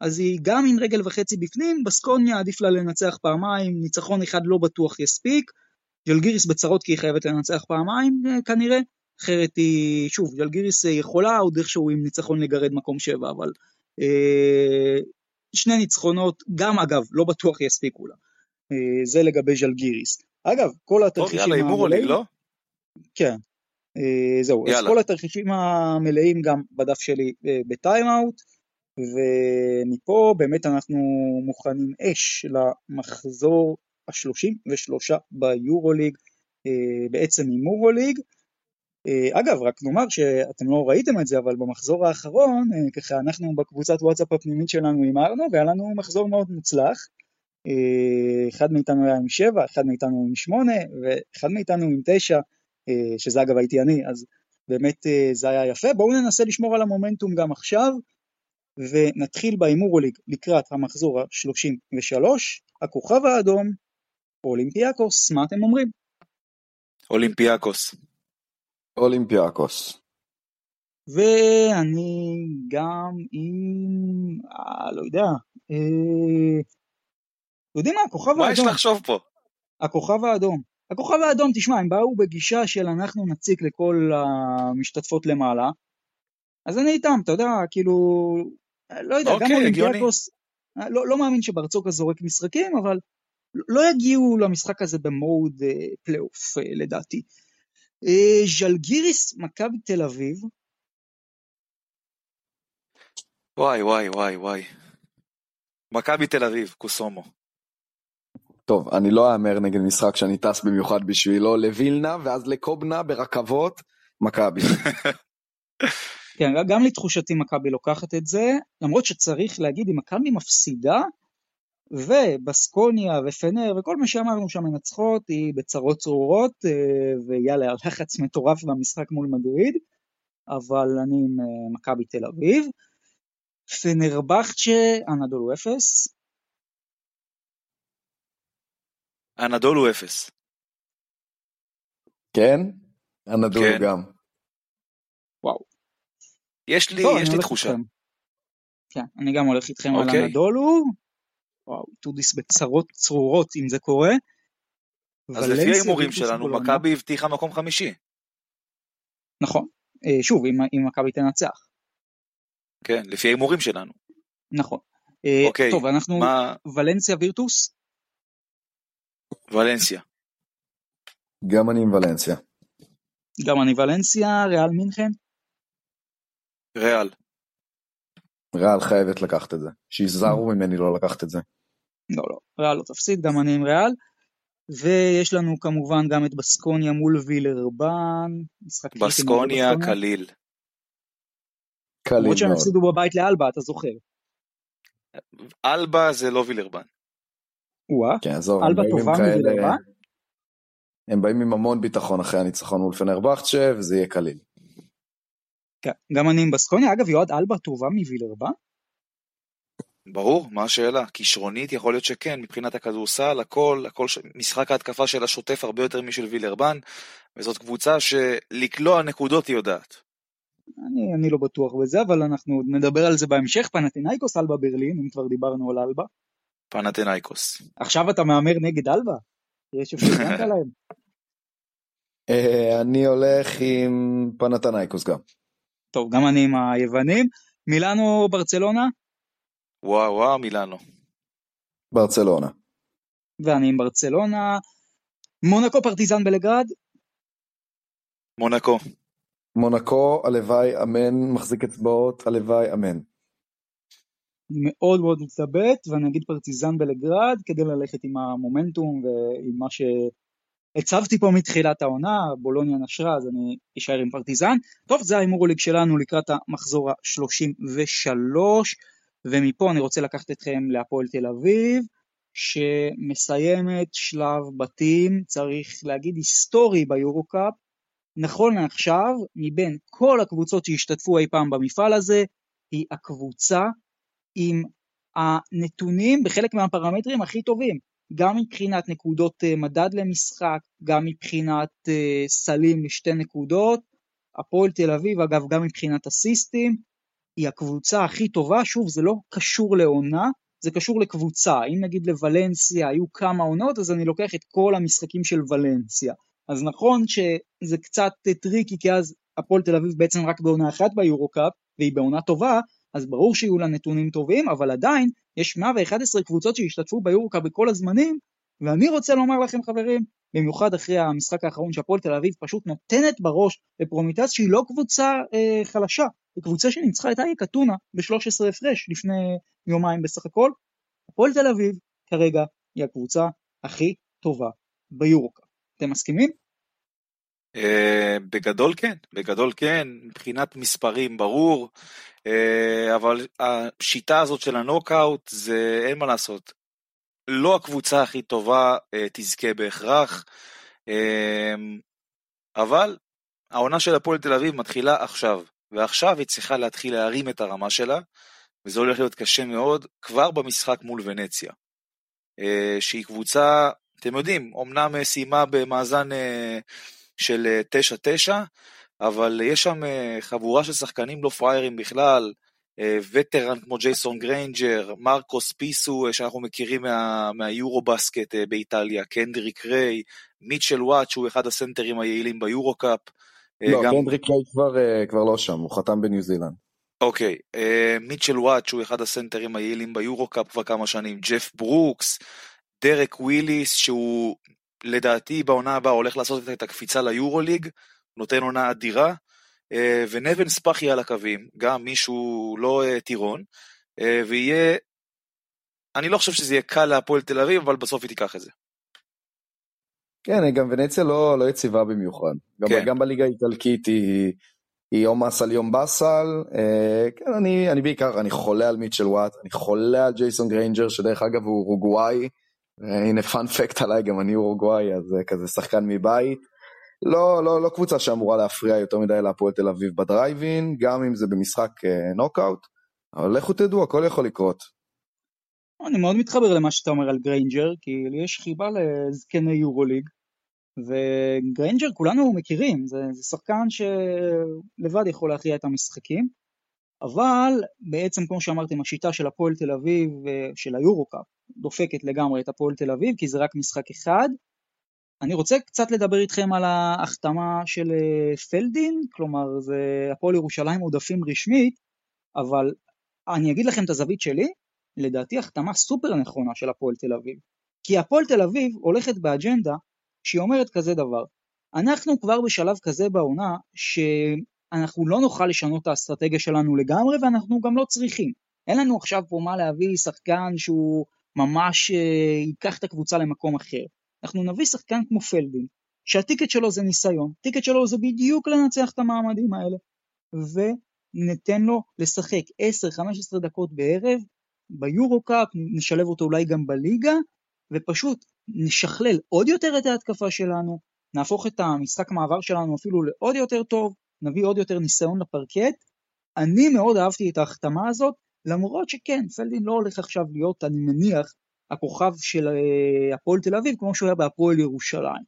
אז היא גם עם רגל וחצי בפנים, בסקוניה עדיף לה לנצח פעמיים, ניצחון אחד לא בטוח יספיק. ג'לגיריס בצרות כי היא חייבת לנצח פעמיים אה, כנראה, אחרת היא, שוב, ג'לגיריס אה, יכולה עוד איכשהו עם ניצחון לגרד מקום שבע, אבל אה, שני ניצחונות, גם אגב, לא בטוח יספיקו לה. אה, זה לגבי ז'לגיריס. אגב, כל טוב, התרחישים יאללה, הימור עולה, לא? כן. אה, זהו, אז יאללה. כל התרחישים המלאים גם בדף שלי אה, בטיימאוט, ומפה באמת אנחנו מוכנים אש למחזור ה-33 ביורוליג, אה, בעצם הימורוליג. אה, אגב, רק נאמר שאתם לא ראיתם את זה, אבל במחזור האחרון, אה, ככה אנחנו בקבוצת וואטסאפ הפנימית שלנו הימרנו, והיה לנו מחזור מאוד מוצלח. אחד מאיתנו היה עם שבע, אחד מאיתנו עם שמונה, ואחד מאיתנו עם תשע, שזה אגב הייתי אני, אז באמת זה היה יפה. בואו ננסה לשמור על המומנטום גם עכשיו, ונתחיל בהימורוליג לקראת המחזור ה-33, הכוכב האדום, אולימפיאקוס, מה אתם אומרים? אולימפיאקוס. אולימפיאקוס. ואני גם עם, אה, לא יודע, אה, יודעים מה, הכוכב מה יש האדום, לחשוב פה? הכוכב האדום. הכוכב האדום, תשמע, הם באו בגישה של אנחנו נציק לכל המשתתפות למעלה, אז אני איתם, אתה יודע, כאילו, לא יודע, גם אוקיי, אולימפיאקוס, לא, לא מאמין שברצוקאס זורק משחקים, אבל לא יגיעו למשחק הזה במוד אה, פלייאוף, אה, לדעתי. אה, ז'לגיריס, מכבי תל אביב, וואי, וואי, וואי, וואי. מכבי תל אביב, קוסומו. טוב, אני לא אאמר נגד משחק שאני טס במיוחד בשבילו לווילנה, ואז לקובנה ברכבות, מכבי. כן, גם לתחושתי מכבי לוקחת את זה, למרות שצריך להגיד, אם מכבי מפסידה, ובסקוניה ופנר וכל מה שאמרנו שם מנצחות, היא בצרות צרורות, אה, ויאללה, לחץ מטורף במשחק מול מדריד, אבל אני עם אה, מכבי תל אביב. פנרבכצ'ה, אנדולו אפס, אנדול הוא אפס. כן? הנדול כן. גם. וואו. יש לי, טוב, יש אני לי תחושה. איתכם. כן, אני גם הולך איתכם על אוקיי. אנדולו. וואו, טודיס בצרות צרורות אם זה קורה. אז לפי ההימורים שלנו. מכבי הבטיחה מקום חמישי. נכון. אה, שוב, אם אם מכבי תנצח. כן, לפי ההימורים שלנו. נכון. אה, אוקיי, טוב, אנחנו מה... ולנסיה וירטוס. ולנסיה. גם אני עם ולנסיה. גם אני ולנסיה, ריאל מינכן. ריאל. ריאל חייבת לקחת את זה. שיזהרו ממני לא לקחת את זה. לא, לא, ריאל לא תפסיד, גם אני עם ריאל. ויש לנו כמובן גם את בסקוניה מול וילרבן. מאוד בסקוניה. קליל. קליל למרות שהם מאוד. הפסידו בבית לאלבה, אתה זוכר. אלבה זה לא וילרבן. או-אה, כן, עזוב, אלבה טובה מווילרבן? הם באים עם המון ביטחון אחרי הניצחון מול פנרבכצ'ה, וזה יהיה קליל. כן, גם אני עם בסקוניה. אגב, יועד אלבה טובה מווילרבן? ברור, מה השאלה? כישרונית יכול להיות שכן, מבחינת הכדורסל, הכל, הכל, משחק ההתקפה של השוטף הרבה יותר משל וילרבן, וזאת קבוצה שלקלוע נקודות היא יודעת. אני, אני לא בטוח בזה, אבל אנחנו עוד נדבר על זה בהמשך. פנטינאיקוס אלבה ברלין, אם כבר דיברנו על אלבה. פנתנאיקוס. עכשיו אתה מהמר נגד אלבה? יש שפרגנת להם. אה, אני הולך עם פנתנייקוס גם. טוב, גם אני עם היוונים. מילאנו ברצלונה, וואו וואו, מילאנו. ברצלונה. ואני עם ברצלונה. מונקו פרטיזן בלגרד, מונקו. מונקו, הלוואי, אמן, מחזיק אצבעות, הלוואי, אמן. מאוד מאוד מתלבט, ואני אגיד פרטיזן בלגרד, כדי ללכת עם המומנטום ועם מה שהצבתי פה מתחילת העונה, בולוניה נשרה, אז אני אשאר עם פרטיזן. טוב, זה ההימורוליג שלנו לקראת המחזור ה-33, ומפה אני רוצה לקחת אתכם להפועל תל אביב, שמסיימת שלב בתים, צריך להגיד היסטורי ביורו-קאפ. נכון לעכשיו, מבין כל הקבוצות שהשתתפו אי פעם במפעל הזה, היא הקבוצה עם הנתונים בחלק מהפרמטרים הכי טובים, גם מבחינת נקודות אה, מדד למשחק, גם מבחינת אה, סלים לשתי נקודות. הפועל תל אביב, אגב, גם מבחינת אסיסטים, היא הקבוצה הכי טובה, שוב, זה לא קשור לעונה, זה קשור לקבוצה. אם נגיד לוולנסיה היו כמה עונות, אז אני לוקח את כל המשחקים של ולנסיה. אז נכון שזה קצת טריקי, כי אז הפועל תל אביב בעצם רק בעונה אחת ביורו-קאפ, והיא בעונה טובה, אז ברור שיהיו לה נתונים טובים, אבל עדיין יש 111 קבוצות שהשתתפו ביורוקאפ בכל הזמנים, ואני רוצה לומר לכם חברים, במיוחד אחרי המשחק האחרון שהפועל תל אביב פשוט נותנת בראש לפרומיטס שהיא לא קבוצה אה, חלשה, היא קבוצה שניצחה את אייק אתונה ב-13 הפרש לפני יומיים בסך הכל. הפועל תל אביב כרגע היא הקבוצה הכי טובה ביורוקאפ. אתם מסכימים? אה, בגדול כן, בגדול כן, מבחינת מספרים ברור, אה, אבל השיטה הזאת של הנוקאוט זה אין מה לעשות. לא הקבוצה הכי טובה uh, תזכה בהכרח, uh, אבל העונה של הפועל תל אביב מתחילה עכשיו, ועכשיו היא צריכה להתחיל להרים את הרמה שלה, וזה הולך להיות קשה מאוד כבר במשחק מול ונציה, uh, שהיא קבוצה, אתם יודעים, אמנם סיימה במאזן uh, של 9-9, אה, אבל יש שם אה, חבורה של שחקנים לא פראיירים בכלל, אה, וטרן כמו ג'ייסון גריינג'ר, מרקו ספיסו שאנחנו מכירים מה, מהיורובסקט באיטליה, קנדריק ריי, מיטשל וואט שהוא אחד הסנטרים היעילים ביורו קאפ. לא, גם... קנדריק ריי כבר, כבר לא שם, הוא חתם בניו זילנד. אוקיי, מיטשל וואט שהוא אחד הסנטרים היעילים ביורו קאפ כבר כמה שנים, ג'ף ברוקס, דרק וויליס שהוא לדעתי בעונה הבאה הולך לעשות את הקפיצה ליורוליג, נותן עונה אדירה, אה, ונבן ספאחיה על הקווים, גם מישהו לא אה, טירון, אה, ויהיה, אני לא חושב שזה יהיה קל להפועל תל אביב, אבל בסוף היא תיקח את זה. כן, גם ונציה לא, לא יציבה במיוחד. גם, כן. גם בליגה האיטלקית היא, היא יום עסל יום באסל. כן, אני, אני בעיקר, אני חולה על מיטשל וואט, אני חולה על ג'ייסון גריינג'ר, שדרך אגב הוא אורוגוואי. הנה fun fact עליי, גם אני אורוגוואי, אז כזה שחקן מבית. לא, לא, לא קבוצה שאמורה להפריע יותר מדי להפועל תל אביב בדרייבין, גם אם זה במשחק נוקאוט, אבל לכו תדעו, הכל יכול לקרות. אני מאוד מתחבר למה שאתה אומר על גריינג'ר, כי לי יש חיבה לזקני יורוליג, וגריינג'ר כולנו מכירים, זה, זה שחקן שלבד יכול להכריע את המשחקים, אבל בעצם כמו שאמרתם השיטה של הפועל תל אביב של היורו-קאפ דופקת לגמרי את הפועל תל אביב כי זה רק משחק אחד. אני רוצה קצת לדבר איתכם על ההחתמה של אה, פלדין, כלומר זה הפועל ירושלים עודפים רשמית, אבל אני אגיד לכם את הזווית שלי, לדעתי החתמה סופר נכונה של הפועל תל אביב. כי הפועל תל אביב הולכת באג'נדה שהיא אומרת כזה דבר, אנחנו כבר בשלב כזה בעונה שאנחנו לא נוכל לשנות את האסטרטגיה שלנו לגמרי ואנחנו גם לא צריכים. אין לנו עכשיו פה מה להביא שחקן שהוא ממש אה, ייקח את הקבוצה למקום אחר. אנחנו נביא שחקן כמו פלדין, שהטיקט שלו זה ניסיון, הטיקט שלו זה בדיוק לנצח את המעמדים האלה, וניתן לו לשחק 10-15 דקות בערב, ביורו קאפ, נשלב אותו אולי גם בליגה, ופשוט נשכלל עוד יותר את ההתקפה שלנו, נהפוך את המשחק מעבר שלנו אפילו לעוד יותר טוב, נביא עוד יותר ניסיון לפרקט. אני מאוד אהבתי את ההחתמה הזאת, למרות שכן, פלדין לא הולך עכשיו להיות, אני מניח, הכוכב של אה, הפועל תל אביב, כמו שהוא היה בהפועל ירושלים.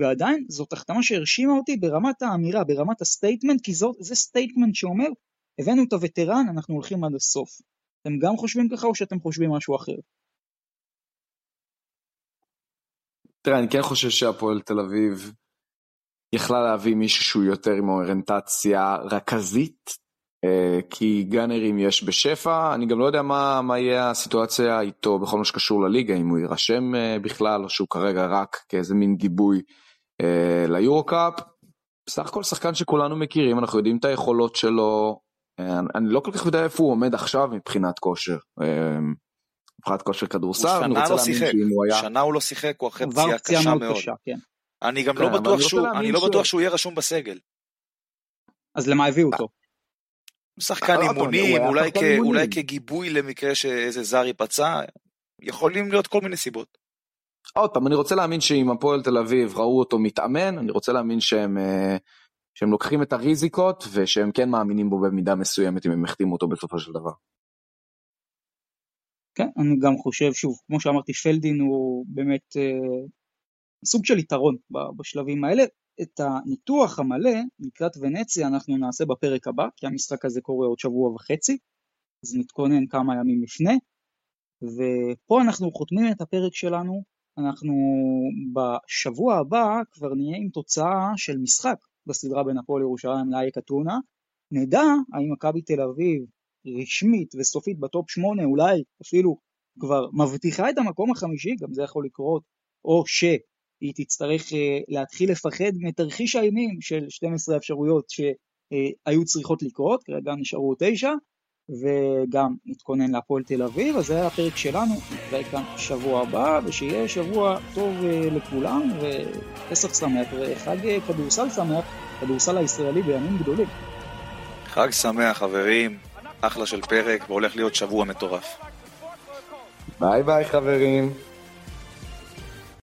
ועדיין, זאת החתמה שהרשימה אותי ברמת האמירה, ברמת ה statement, כי זאת, זה statement שאומר, הבאנו את הווטרן, אנחנו הולכים עד הסוף. אתם גם חושבים ככה או שאתם חושבים משהו אחר? תראה, אני כן חושב שהפועל תל אביב יכלה להביא מישהו שהוא יותר עם אוריינטציה רכזית כי גאנרים יש בשפע, אני גם לא יודע מה, מה יהיה הסיטואציה איתו בכל מה שקשור לליגה, אם הוא יירשם אה, בכלל, או שהוא כרגע רק כאיזה מין גיבוי אה, ליורו קאפ. בסך הכל שחקן שכולנו מכירים, אנחנו יודעים את היכולות שלו, אה, אני לא כל כך יודע איפה הוא עומד עכשיו מבחינת כושר. אה, מבחינת כושר כדורסל, אני רוצה לא להאמין שאם הוא היה... שנה הוא לא שיחק, הוא אחרי פציעה קשה מאוד. קשה, כן. אני גם לא כן, בטוח שהוא, אני לא בטוח שהוא יהיה רשום בסגל. אז למה הביאו אותו? שחקן אימונים, אולי, כ, אולי כגיבוי למקרה שאיזה זר ייפצע, יכולים להיות כל מיני סיבות. עוד פעם, אני רוצה להאמין שאם הפועל תל אביב ראו אותו מתאמן, אני רוצה להאמין שהם, אה, שהם לוקחים את הריזיקות ושהם כן מאמינים בו במידה מסוימת אם הם החתימו אותו בסופו של דבר. כן, אני גם חושב, שוב, כמו שאמרתי, פלדין הוא באמת אה, סוג של יתרון בשלבים האלה. את הניתוח המלא לקראת ונציה אנחנו נעשה בפרק הבא, כי המשחק הזה קורה עוד שבוע וחצי, אז נתכונן כמה ימים לפני. ופה אנחנו חותמים את הפרק שלנו, אנחנו בשבוע הבא כבר נהיה עם תוצאה של משחק בסדרה בין הפועל ירושלים לאייק אתונה, נדע האם מכבי תל אביב רשמית וסופית בטופ 8, אולי אפילו כבר מבטיחה את המקום החמישי, גם זה יכול לקרות, או שהיא תצטרך אה, להתחיל לפחד מתרחיש האימים של 12 אפשרויות שהיו צריכות לקרות, כרגע נשארו 9, וגם נתכונן להפועל תל אביב, אז זה היה הפרק שלנו, נתראה כאן שבוע הבא, ושיהיה שבוע טוב אה, לכולם, ופסח שמח וחג אה, כדורסל שמח, כדורסל הישראלי בימים גדולים. חג שמח חברים, אחלה של פרק, והולך להיות שבוע מטורף. ביי ביי חברים.